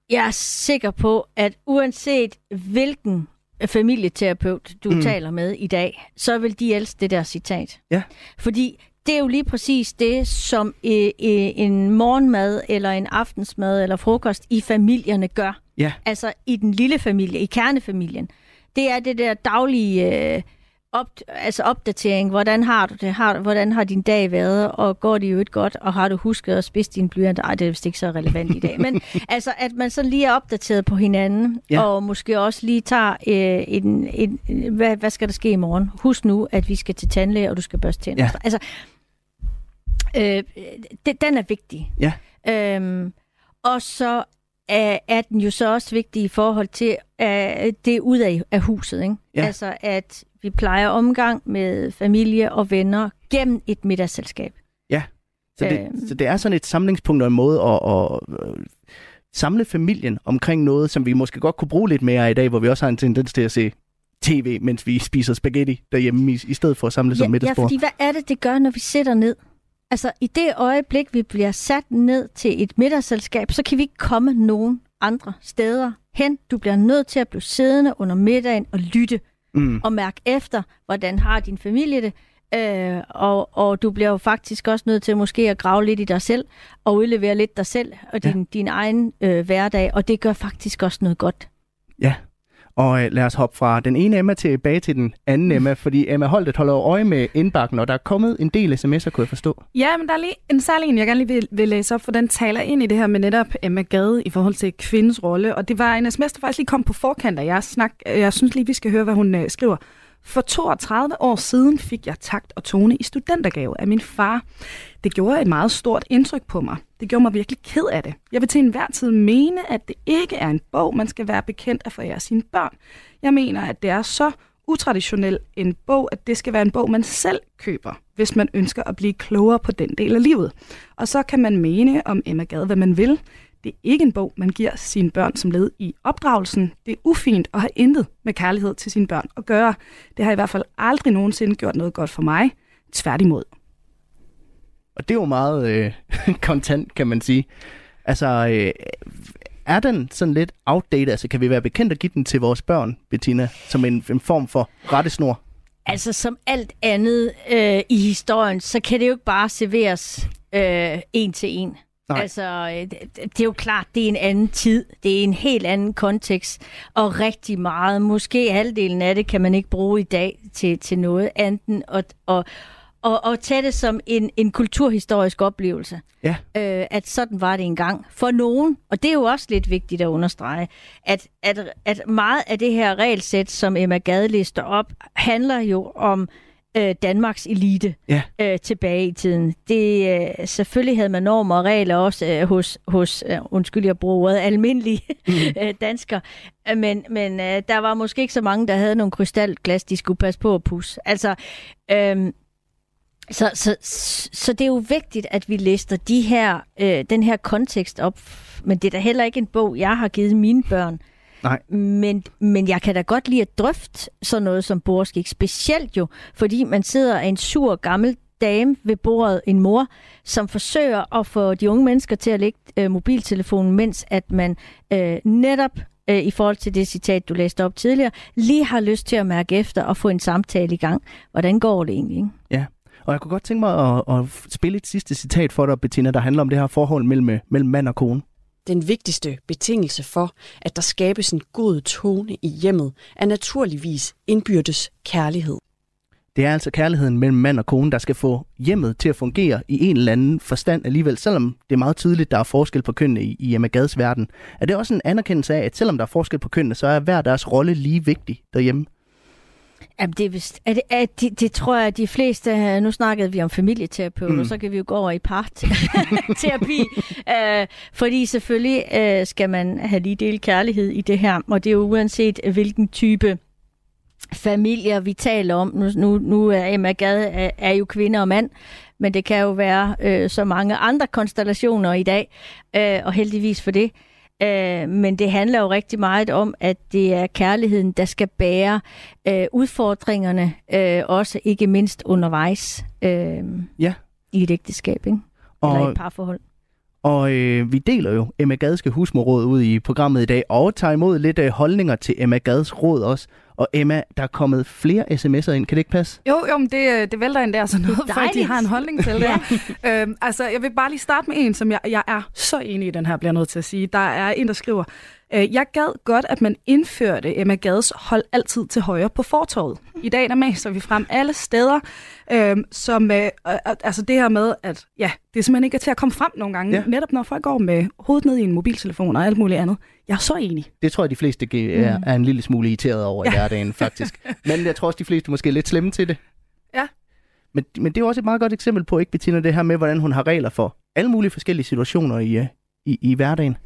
Jeg er sikker på, at uanset hvilken familieterapeut, du mm. taler med i dag, så vil de elske det der citat.
Ja.
Fordi det er jo lige præcis det, som øh, øh, en morgenmad eller en aftensmad eller frokost i familierne gør.
Ja.
Altså i den lille familie, i kernefamilien. Det er det der daglige... Øh, op, altså opdatering. Hvordan har du det? Har, hvordan har din dag været? Og går det jo et godt? Og har du husket at spise din blyant? Ej, det er vist ikke så relevant i dag. Men (laughs) altså, at man så lige er opdateret på hinanden, ja. og måske også lige tager øh, en, en, hvad, hvad skal der ske i morgen? Husk nu, at vi skal til tandlæge, og du skal børste tænder. Ja. Altså, øh, det, den er vigtig.
Ja.
Øhm, og så er, er den jo så også vigtig i forhold til at det ud af, af huset. Ikke?
Ja.
Altså, at vi plejer omgang med familie og venner gennem et middagsselskab.
Ja, så det, øhm. så det er sådan et samlingspunkt og en måde at, at, at samle familien omkring noget, som vi måske godt kunne bruge lidt mere i dag, hvor vi også har en tendens til at se tv, mens vi spiser spaghetti derhjemme, i, i stedet for at samle
ja,
om middagsbord.
Ja, fordi hvad er det, det gør, når vi sætter ned? Altså, i det øjeblik, vi bliver sat ned til et middagsselskab, så kan vi ikke komme nogen andre steder hen. Du bliver nødt til at blive siddende under middagen og lytte mm. og mærke efter, hvordan har din familie det. Øh, og, og du bliver jo faktisk også nødt til måske at grave lidt i dig selv og udlevere lidt dig selv og din, ja. din egen øh, hverdag, og det gør faktisk også noget godt.
Ja, og øh, lad os hoppe fra den ene Emma tilbage til den anden Emma, fordi Emma Holdet holder øje med indbakken, og der er kommet en del sms'er, kunne jeg forstå.
Ja, men der er lige en særlig en, jeg gerne lige vil, vil læse op, for den taler ind i det her med netop Emma Gade i forhold til kvindens rolle. Og det var en sms, der faktisk lige kom på forkant af jeres snak. Jeg synes lige, vi skal høre, hvad hun øh, skriver. For 32 år siden fik jeg takt og tone i studentergave af min far. Det gjorde et meget stort indtryk på mig. Det gjorde mig virkelig ked af det. Jeg vil til enhver tid mene, at det ikke er en bog, man skal være bekendt af forære sine børn. Jeg mener, at det er så utraditionel en bog, at det skal være en bog, man selv køber, hvis man ønsker at blive klogere på den del af livet. Og så kan man mene om Emma Gade, hvad man vil. Det er ikke en bog, man giver sine børn som led i opdragelsen. Det er ufint at have intet med kærlighed til sine børn at gøre. Det har i hvert fald aldrig nogensinde gjort noget godt for mig. Tværtimod.
Og det er jo meget øh, (laughs) kontant, kan man sige. Altså, øh, er den sådan lidt outdated? Altså, kan vi være bekendt at give den til vores børn, Bettina, som en, en form for rettesnor?
Altså, som alt andet øh, i historien, så kan det jo ikke bare serveres øh, en til en. Nej. Altså, øh, det, det er jo klart, det er en anden tid. Det er en helt anden kontekst. Og rigtig meget, måske halvdelen af det, kan man ikke bruge i dag til, til noget andet. Og, og, og, og tage det som en, en kulturhistorisk oplevelse.
Ja.
Øh, at sådan var det engang. For nogen, og det er jo også lidt vigtigt at understrege, at, at, at meget af det her regelsæt, som Emma Gade lister op, handler jo om øh, Danmarks elite
ja.
øh, tilbage i tiden. Det, øh, selvfølgelig havde man normer og regler også øh, hos, hos øh, undskyld jeg bruger ordet, almindelige mm. (laughs) øh, danskere, men, men øh, der var måske ikke så mange, der havde nogle krystalglas, de skulle passe på at pusse. Altså, øh, så, så, så det er jo vigtigt, at vi lister de her, øh, den her kontekst op, men det er da heller ikke en bog, jeg har givet mine børn.
Nej.
Men, men jeg kan da godt lide at drøfte sådan noget som borskik, specielt jo, fordi man sidder af en sur gammel dame ved bordet, en mor, som forsøger at få de unge mennesker til at lægge øh, mobiltelefonen, mens at man øh, netop øh, i forhold til det citat, du læste op tidligere, lige har lyst til at mærke efter og få en samtale i gang. Hvordan går det egentlig? Ikke?
Ja, og jeg kunne godt tænke mig at, at spille et sidste citat for dig, Bettina, der handler om det her forhold mellem, mellem mand og kone.
Den vigtigste betingelse for, at der skabes en god tone i hjemmet, er naturligvis indbyrdes kærlighed.
Det er altså kærligheden mellem mand og kone, der skal få hjemmet til at fungere i en eller anden forstand alligevel, selvom det er meget tydeligt, der er forskel på kønnene i, i Emma verden. Er det også en anerkendelse af, at selvom der er forskel på kønnene, så er hver deres rolle lige vigtig derhjemme?
Jamen, det, er vist, det, er det, det tror jeg, at de fleste... Nu snakkede vi om familieterapeut, mm. så kan vi jo gå over i parterapi. (laughs) uh, fordi selvfølgelig uh, skal man have lige del kærlighed i det her, og det er jo uanset hvilken type familier, vi taler om. Nu, nu, nu er Emma Gade er, er jo kvinde og mand, men det kan jo være øh, så mange andre konstellationer i dag, øh, og heldigvis for det. Øh, men det handler jo rigtig meget om, at det er kærligheden, der skal bære øh, udfordringerne, øh, også ikke mindst undervejs øh,
ja.
i et ægteskab, ikke? eller
Og-
et parforhold.
Og øh, vi deler jo Emma Gadske husmorråd ud i programmet i dag, og tager imod lidt øh, holdninger til Emma Gads råd også. Og Emma, der er kommet flere sms'er ind, kan det ikke passe?
Jo, jo, men det, øh, det vælter ind der sådan noget,
er
folk de har en holdning til (laughs) det. ja. øhm, altså, jeg vil bare lige starte med en, som jeg, jeg er så enig i den her, bliver jeg nødt til at sige. Der er en, der skriver, jeg gad godt, at man indførte Emma Gades hold altid til højre på fortorvet. I dag der maser vi frem alle steder, øhm, som, øh, øh, altså det her med, at ja, det er simpelthen ikke til at komme frem nogle gange,
Ja.
netop når folk går med hovedet ned i en mobiltelefon og alt muligt andet. Jeg er så enig.
Det tror jeg, de fleste er, er en lille smule irriteret over i
Ja.
hverdagen, faktisk. (laughs) Men jeg tror også, de fleste måske er lidt slemme til det.
Ja.
Men, men det er også et meget godt eksempel på, ikke Bettina, det her med, hvordan hun har regler for alle mulige forskellige situationer i, øh, i, i hverdagen.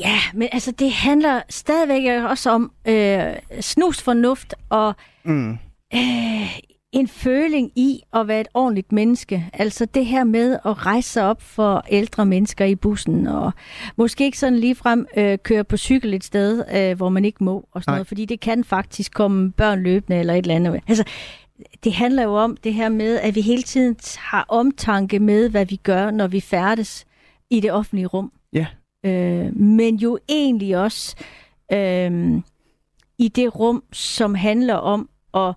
Ja, men altså det handler stadigvæk også om øh, snusfornuft og
Mm.
øh, en føling i at være et ordentligt menneske. Altså det her med at rejse sig op for ældre mennesker i bussen, og måske ikke sådan ligefrem øh, køre på cykel et sted, øh, hvor man ikke må, og sådan
Nej.
noget, fordi det kan faktisk komme børn løbende eller et eller andet. Altså, det handler jo om det her med, at vi hele tiden har omtanke med, hvad vi gør, når vi færdes i det offentlige rum.
Ja.
Øh, men jo egentlig også øh, i det rum, som handler om at,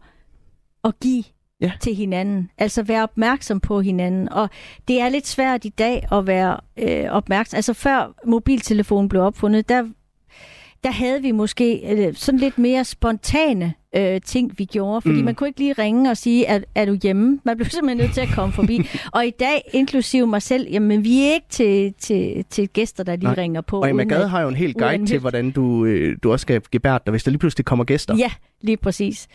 at give
Ja.
til hinanden. Altså være opmærksom på hinanden. Og det er lidt svært i dag at være øh, opmærksom. Altså før mobiltelefonen blev opfundet, der, der havde vi måske øh, sådan lidt mere spontane øh, ting, vi gjorde. Fordi
Mm.
man kunne ikke lige ringe og sige, er, er du hjemme? Man blev simpelthen nødt til at komme forbi. (laughs) og i dag, inklusive mig selv, jamen vi er ikke til, til, til gæster, der lige
Nej.
Ringer på.
Og Emma Gade har jo en hel guide til, hvordan du, øh, du også skal gebære dig, hvis der lige pludselig kommer gæster.
Ja, lige præcis.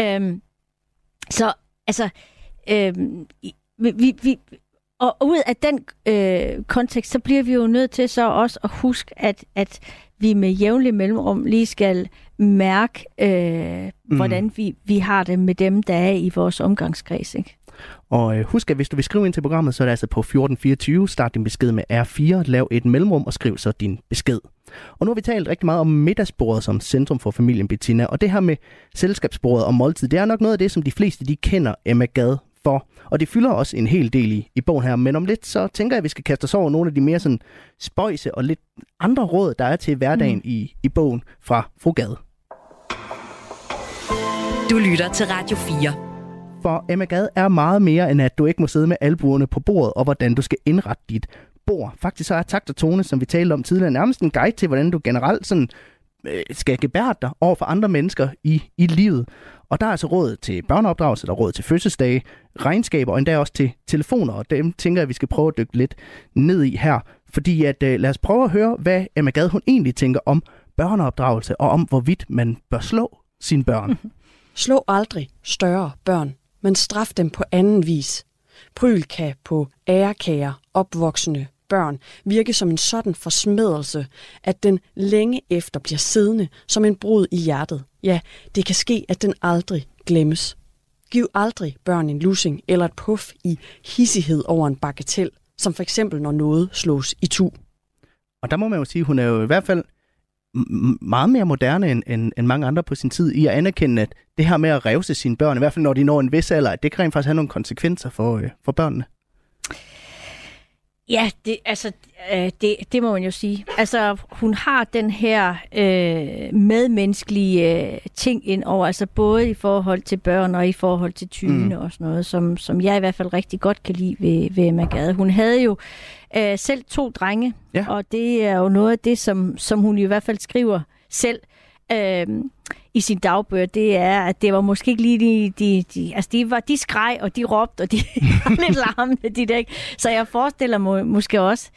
Øhm, så altså, øhm, vi, vi, vi, og ud af den øh, kontekst, så bliver vi jo nødt til så også at huske, at, at vi med jævnlig mellemrum lige skal mærke, øh, mm. hvordan vi, vi har det med dem, der er i vores omgangskreds. Ikke?
Og øh, husk, at hvis du vil skrive ind til programmet, så er det altså på 1424. Start din besked med R4, lav et mellemrum og skriv så din besked. Og nu har vi talt rigtig meget om middagsbordet som centrum for familien Bettina, og det her med selskabsbordet og måltid, det er nok noget af det, som de fleste de kender Emma Gad for. Og det fylder også en hel del i, i bogen her, men om lidt så tænker jeg, at vi skal kaste os over nogle af de mere sådan spøjse og lidt andre råd, der er til hverdagen mm. i, i bogen fra Fru Gade.
Du lytter til Radio 4.
For Emma Gad er meget mere, end at du ikke må sidde med albuerne på bordet, og hvordan du skal indrette dit bord. Faktisk så er takt og tone, som vi talte om tidligere, nærmest en guide til, hvordan du generelt sådan, Øh, skal gebære dig over for andre mennesker i, i livet. Og der er altså råd til børneopdragelse, der er råd til fødselsdage, regnskaber og endda også til telefoner. Og dem tænker jeg, at vi skal prøve at dykke lidt ned i her. Fordi at, øh, lad os prøve at høre, hvad Emma Gad hun egentlig tænker om børneopdragelse, og om hvorvidt man bør slå sine børn. (laughs)
Slå aldrig større børn, men straf dem på anden vis. Pryl kan på ærekære opvoksende børn virke som en sådan forsmedelse, at den længe efter bliver siddende som en brud i hjertet. Ja, det kan ske, at den aldrig glemmes. Giv aldrig børn en lussing eller et puff i hissighed over en bagatel, som for eksempel når noget slås i tu.
Og der må man jo sige, hun er jo i hvert fald meget mere moderne end, end, end mange andre på sin tid i at anerkende, at det her med at revse sine børn, i hvert fald når de når en vis alder, at det kan rent faktisk have nogle konsekvenser for, øh, for børnene.
Ja, det, altså, øh, det, det må man jo sige. Altså, hun har den her øh, medmenneskelige øh, ting ind over, altså både i forhold til børn og i forhold til tyne mm. og sådan noget, som, som jeg i hvert fald rigtig godt kan lide ved, ved Emma Gade. Hun havde jo øh, selv to drenge,
Ja.
og det er jo noget af det, som, som hun i hvert fald skriver selv øh, i sin dagbøger, det er, at det var måske ikke lige de, de, de altså de, var, de skreg, og de råbte, og de (laughs) var lidt larmende, de der, ikke? Så jeg forestiller mig måske også,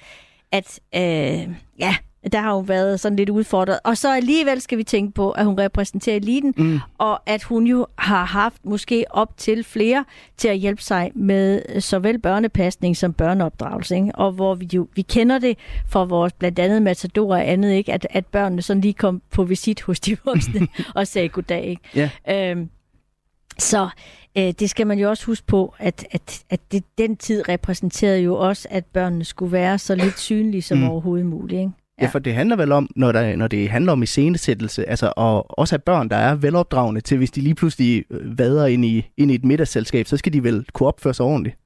at øh, ja, der har hun været sådan lidt udfordret. Og så alligevel skal vi tænke på, at hun repræsenterer eliten, mm. og at hun jo har haft måske op til flere til at hjælpe sig med såvel børnepasning som børneopdragelse. Ikke? Og hvor vi jo vi kender det fra vores blandt andet matadorer og andet, ikke? At, at børnene sådan lige kom på visit hos de voksne (laughs) og sagde goddag. Ikke? Yeah. Øhm, så øh, det skal man jo også huske på, at, at, at det, den tid repræsenterede jo også, at børnene skulle være så lidt synlige som mm. overhovedet muligt. Ikke?
Ja. ja, for det handler vel om, når, der, når det handler om iscenesættelse, altså, og også af børn, der er velopdragende til, hvis de lige pludselig øh, vader ind i, ind i et middagsselskab, så skal de vel kunne opføre sig ordentligt.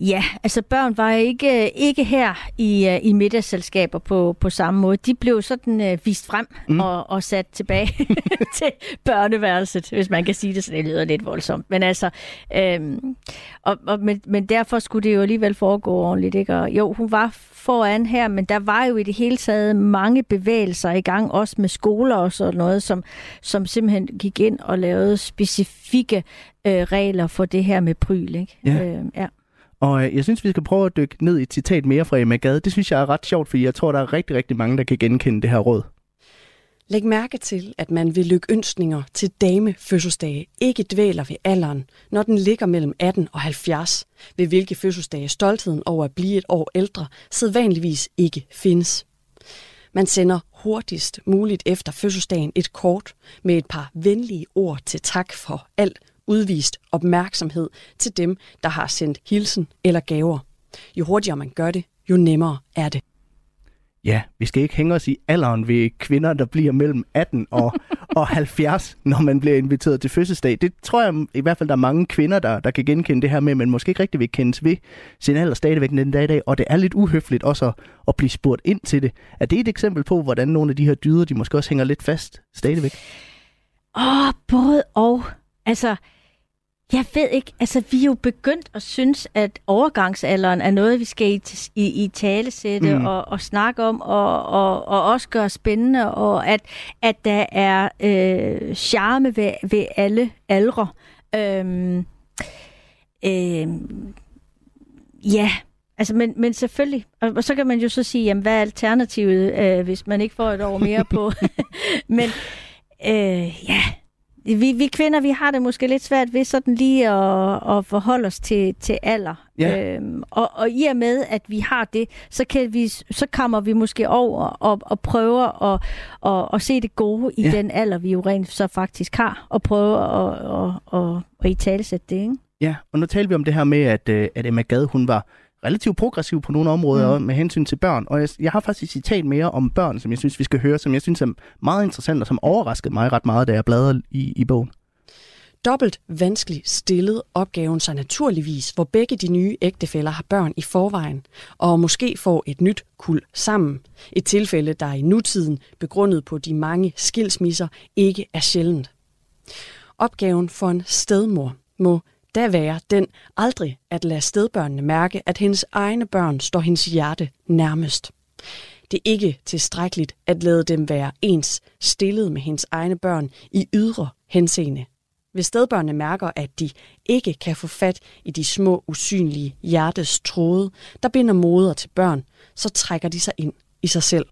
Ja, altså børn var ikke, ikke her i, øh, i middagsselskaber på, på samme måde. De blev sådan uh, vist frem mm. og, og sat tilbage (laughs) til børneværelset, hvis man kan sige det, så det lyder lidt voldsomt. Men altså, øhm, og, og, men, men derfor skulle det jo alligevel foregå ordentligt. Ikke? Og jo, hun var foran her, men der var jo i det hele taget mange bevægelser i gang, også med skoler og sådan noget, som, som simpelthen gik ind og lavede specifikke øh, regler for det her med pryl. Ikke?
Ja. Øh, ja. Og øh, jeg synes, vi skal prøve at dykke ned i et citat mere fra Emma Gade. Det synes jeg er ret sjovt, fordi jeg tror, der er rigtig, rigtig mange, der kan genkende det her råd.
Læg mærke til, at man ved lykønskninger til damefødselsdage ikke dvæler ved alderen, når den ligger mellem 18 og 70, ved hvilke fødselsdage stoltheden over at blive et år ældre sædvanligvis ikke findes. Man sender hurtigst muligt efter fødselsdagen et kort med et par venlige ord til tak for alt udvist opmærksomhed til dem, der har sendt hilsen eller gaver. Jo hurtigere man gør det, jo nemmere er det.
Ja, vi skal ikke hænge os i alderen ved kvinder, der bliver mellem 18 og, (laughs) og 70, når man bliver inviteret til fødselsdag. Det tror jeg i hvert fald, der er mange kvinder, der, der kan genkende det her med, men måske ikke rigtig vil kendes ved sin alder stadigvæk den dag i dag. Og det er lidt uhøfligt også at, at blive spurgt ind til det. Er det et eksempel på, hvordan nogle af de her dyder, de måske også hænger lidt fast stadigvæk?
Åh, oh, både og. Altså, jeg ved ikke, altså vi er jo begyndt at synes, at overgangsalderen er noget, vi skal i, i, i tale sætte mm. og, og snakke om, og, og, og også gøre spændende, og at, at der er øh, charme ved, ved alle aldre. Øhm, øhm, ja, altså, men, men selvfølgelig, og, og så kan man jo så sige, jamen, hvad er alternativet, øh, hvis man ikke får et år mere på? (laughs) (laughs) men øh, ja, vi, vi kvinder, vi har det måske lidt svært ved sådan lige at, at forholde os til, til alder. Ja. Øhm, og, og i og med, at vi har det, så, kan vi, så kommer vi måske over og, og prøver at, og, og se det gode i ja. den alder, vi jo rent så faktisk har, og prøve at, at, at, at i talesætte det. Ikke?
Ja, og nu taler vi om det her med, at, øh, at Emma Gade, hun var relativt progressiv på nogle områder mm. med hensyn til børn. Og jeg, jeg har faktisk et citat mere om børn, som jeg synes, vi skal høre, som jeg synes er meget interessant, og som overraskede mig ret meget, da jeg bladrede i, i bogen.
Dobbelt vanskeligt stillet opgaven sig naturligvis, hvor begge de nye ægtefæller har børn i forvejen, og måske får et nyt kul sammen. Et tilfælde, der i nutiden, begrundet på de mange skilsmisser, ikke er sjældent. Opgaven for en stedmor må da være den aldrig at lade stedbørnene mærke, at hendes egne børn står hendes hjerte nærmest. Det er ikke tilstrækkeligt at lade dem være ens stillet med hendes egne børn i ydre henseende. Hvis stedbørnene mærker, at de ikke kan få fat i de små, usynlige hjertes tråde, der binder moder til børn, så trækker de sig ind i sig selv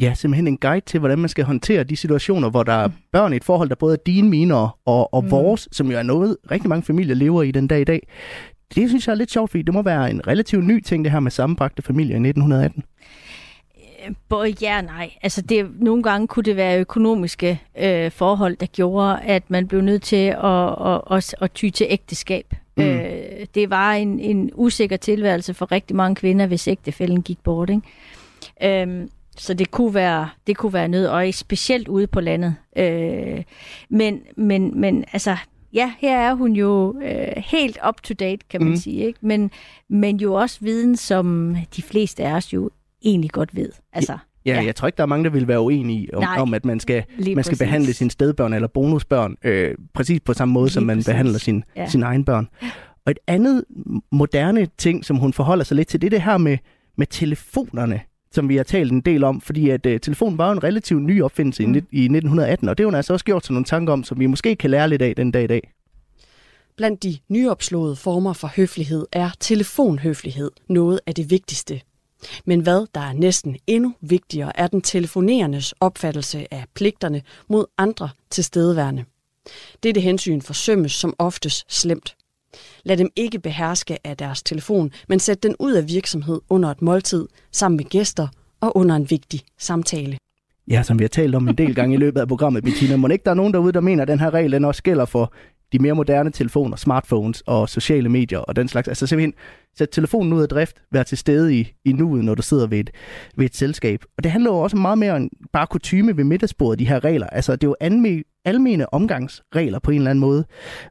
ja, simpelthen en guide til, hvordan man skal håndtere de situationer, hvor der er børn i et forhold, der både er dine, mine og, og mm. vores, som jo er noget, rigtig mange familier lever i den dag i dag. Det synes jeg er lidt sjovt, fordi det må være en relativt ny ting, det her med sammenbragte familier i 1918.
Øh, både ja og nej. Altså det, nogle gange kunne det være økonomiske øh, forhold, der gjorde, at man blev nødt til at, at, at, at ty til ægteskab. Mm. Øh, det var en, en usikker tilværelse for rigtig mange kvinder, hvis ægtefælden gik bort. Ikke? Øhm, så det kunne være, det kunne være nød, og specielt ude på landet. Øh, men, men, men altså, ja, her er hun jo øh, helt up to date, kan man mm. sige. Ikke? Men, men jo også viden, som de fleste af os jo egentlig godt ved. Altså,
Ja, ja, jeg tror ikke, der er mange, der vil være uenige om, Nej, om at man skal, man skal behandle sine stedbørn eller bonusbørn øh, præcis på samme måde, lige som man præcis. behandler sin, ja. sine egne børn. Og et andet moderne ting, som hun forholder sig lidt til, det er det her med, med telefonerne som vi har talt en del om, fordi at uh, telefonen var jo en relativt ny opfindelse mm. i, i 1918, og det har hun altså også gjort sig nogle tanker om, som vi måske kan lære lidt af den dag i dag.
Blandt de nyopslåede former for høflighed er telefonhøflighed noget af det vigtigste. Men hvad der er næsten endnu vigtigere, er den telefonerendes opfattelse af pligterne mod andre tilstedeværende. Dette hensyn forsømmes som oftest slemt. Lad dem ikke beherske af deres telefon, men sæt den ud af virksomhed under et måltid, sammen med gæster og under en vigtig samtale.
Ja, som vi har talt om en del gange i løbet af programmet, Bettina. Må ikke der er nogen derude, der mener, at den her regel den også gælder for de mere moderne telefoner, smartphones og sociale medier og den slags. Altså simpelthen sæt telefonen ud af drift, vær til stede i, i nuet, når du sidder ved et, ved et selskab. Og det handler jo også meget mere om bare kutyme ved middagsbordet, de her regler. Altså det er jo alme, almene omgangsregler på en eller anden måde.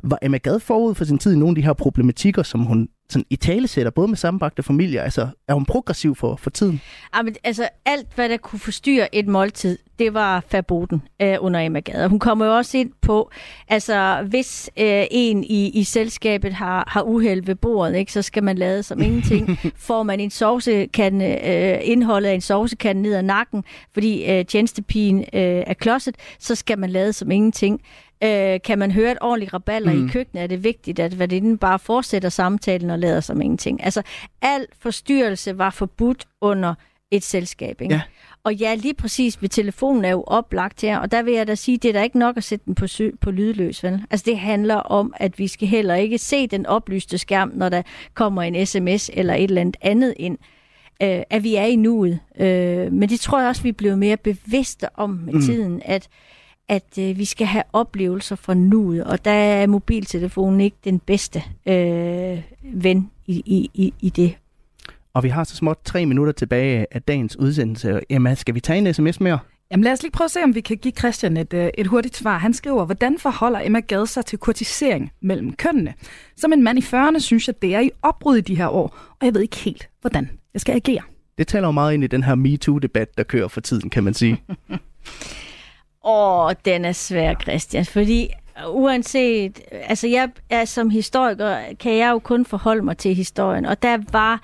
Var Emma Gad forud for sin tid i nogle af de her problematikker, som hun sådan i tale sætter, både med sammenbragte familier? Altså, er hun progressiv for, for tiden?
Jamen, altså, alt, hvad der kunne forstyrre et måltid, det var faboten øh, under Emma Gade. Hun kommer jo også ind på, altså, hvis øh, en i, i selskabet har, har uheld ved bordet, ikke, så skal man lade som ingenting. (laughs) Får man en sovsekande, øh, indholdet af en sovsekande ned ad nakken, fordi øh, tjenestepigen øh, er klodset, så skal man lade som ingenting. Øh, kan man høre et ordentligt raballer mm. i køkkenet, er det vigtigt, at værdinden bare fortsætter samtalen og lader som ingenting. Altså, al forstyrrelse var forbudt under et selskab. Ikke?
Ja.
Og ja, lige præcis ved telefonen er jo oplagt her, og der vil jeg da sige, det er da ikke nok at sætte den på, på lydløs. Vel? Altså det handler om, at vi skal heller ikke se den oplyste skærm, når der kommer en sms eller et eller andet andet ind. Øh, at vi er i nuet. Øh, men det tror jeg også, vi bliver mere bevidste om med mm. tiden, at at øh, vi skal have oplevelser fra nuet, og der er mobiltelefonen ikke den bedste øh, ven i, i, i, i det.
Og vi har så småt tre minutter tilbage af dagens udsendelse. Emma, skal vi tage en sms mere?
Jamen lad os lige prøve at se, om vi kan give Christian et, øh, et hurtigt svar. Han skriver, hvordan forholder Emma Gade sig til kurtisering mellem kønnene? Som en mand i 40'erne synes jeg, det er i opbrud i de her år, og jeg ved ikke helt, hvordan jeg skal agere.
Det taler jo meget ind i den her MeToo-debat, der kører for tiden, kan man sige. (laughs)
Åh, den er svær, Christian, fordi uanset, altså jeg er som historiker, kan jeg jo kun forholde mig til historien, og der var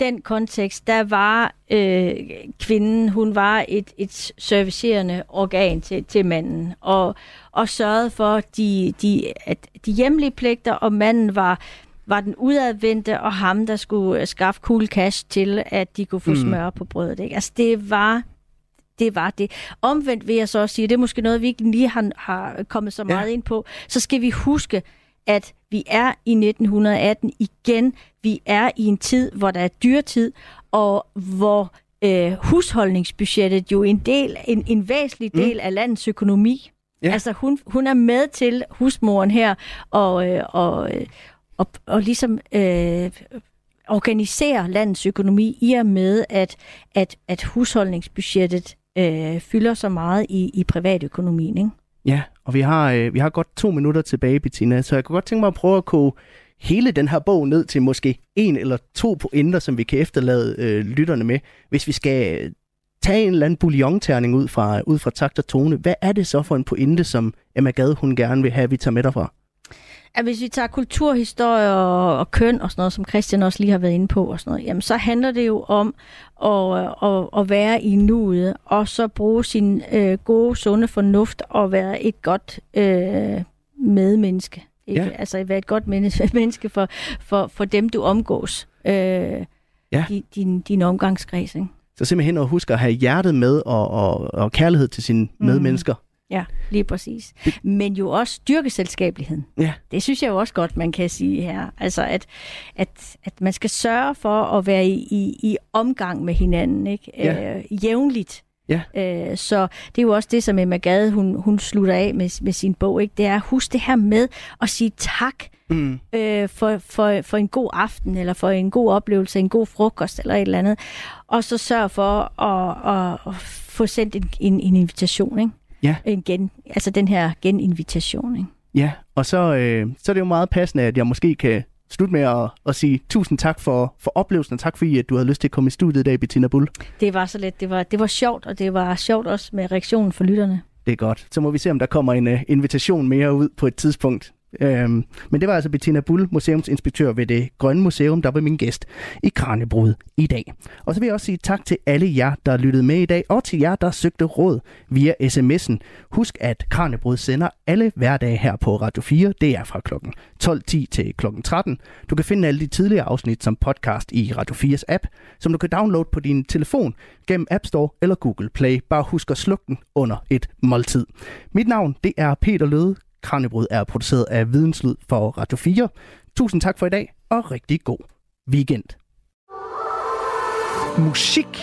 den kontekst, der var øh, kvinden, hun var et, et servicerende organ til, til manden, og, og sørgede for de, de, at de hjemlige pligter, og manden var var den udadvendte, og ham, der skulle skaffe cool cash til, at de kunne få mm. smør på brødet. Ikke? Altså, det var det var det. Omvendt vil jeg så også sige, det er måske noget, vi ikke lige har, har kommet så meget ja. ind på, så skal vi huske, at vi er i 1918 igen. Vi er i en tid, hvor der er dyrtid, og hvor øh, husholdningsbudgettet jo en del, en, en væsentlig mm. del mm. af landets økonomi. Ja. Altså hun, hun er med til husmoren her og, øh, og, øh, og, og ligesom øh, organisere landets økonomi i og med, at, at, at husholdningsbudgettet øh, fylder så meget i, i privatøkonomien. Ikke?
Ja, og vi har, øh, vi har godt to minutter tilbage, Bettina, så jeg kunne godt tænke mig at prøve at koge hele den her bog ned til måske en eller to pointer, som vi kan efterlade øh, lytterne med. Hvis vi skal øh, tage en eller anden bouillonterning ud fra, ud fra takt og tone, hvad er det så for en pointe, som Emma Gade hun gerne vil have, vi tager med derfra?
At hvis vi tager kulturhistorie og, og køn og sådan noget, som Christian også lige har været inde på, og sådan noget, jamen så handler det jo om at, at, at være i nuet, og så bruge sin øh, gode, sunde fornuft og være et godt øh, medmenneske. Ikke? Ja. Altså være et godt menneske (laughs) for, for, for dem, du omgås. Øh, ja. din, din omgangskreds. Ikke?
Så simpelthen at huske at have hjertet med og, og, og kærlighed til sine mm. medmennesker.
Ja, lige præcis. Men jo også styrkeselskabeligheden.
Ja.
Det synes jeg jo også godt, man kan sige her. Altså, at, at, at man skal sørge for at være i, i, i omgang med hinanden, ikke? Ja. Øh, jævnligt.
Ja.
Øh, så det er jo også det, som Emma Gade, hun, hun slutter af med, med sin bog. Ikke? Det er at huske det her med at sige tak mm. øh, for, for, for en god aften, eller for en god oplevelse, en god frokost, eller et eller andet. Og så sørge for at, at, at få sendt en, en, en invitation. Ikke?
Ja.
En gen, altså den her geninvitation. Ikke?
Ja, og så, øh, så er det jo meget passende, at jeg måske kan slutte med at, at sige tusind tak for, for oplevelsen, og tak fordi, at du havde lyst til at komme i studiet i dag, Bettina Bull.
Det var så let. Det var, det var sjovt, og det var sjovt også med reaktionen for lytterne.
Det er godt. Så må vi se, om der kommer en uh, invitation mere ud på et tidspunkt. Øhm, men det var altså Bettina Bull, museumsinspektør ved det Grønne Museum, der var min gæst i Kranjebrud i dag. Og så vil jeg også sige tak til alle jer, der lyttede med i dag, og til jer, der søgte råd via sms'en. Husk, at Kranjebrud sender alle hverdage her på Radio 4. Det er fra kl. 12.10 til kl. 13. Du kan finde alle de tidligere afsnit som podcast i Radio 4's app, som du kan downloade på din telefon gennem App Store eller Google Play. Bare husk at slukke den under et måltid. Mit navn, det er Peter Løde. Kranjebrud er produceret af Videnslyd for Radio 4. Tusind tak for i dag, og rigtig god weekend.
Musik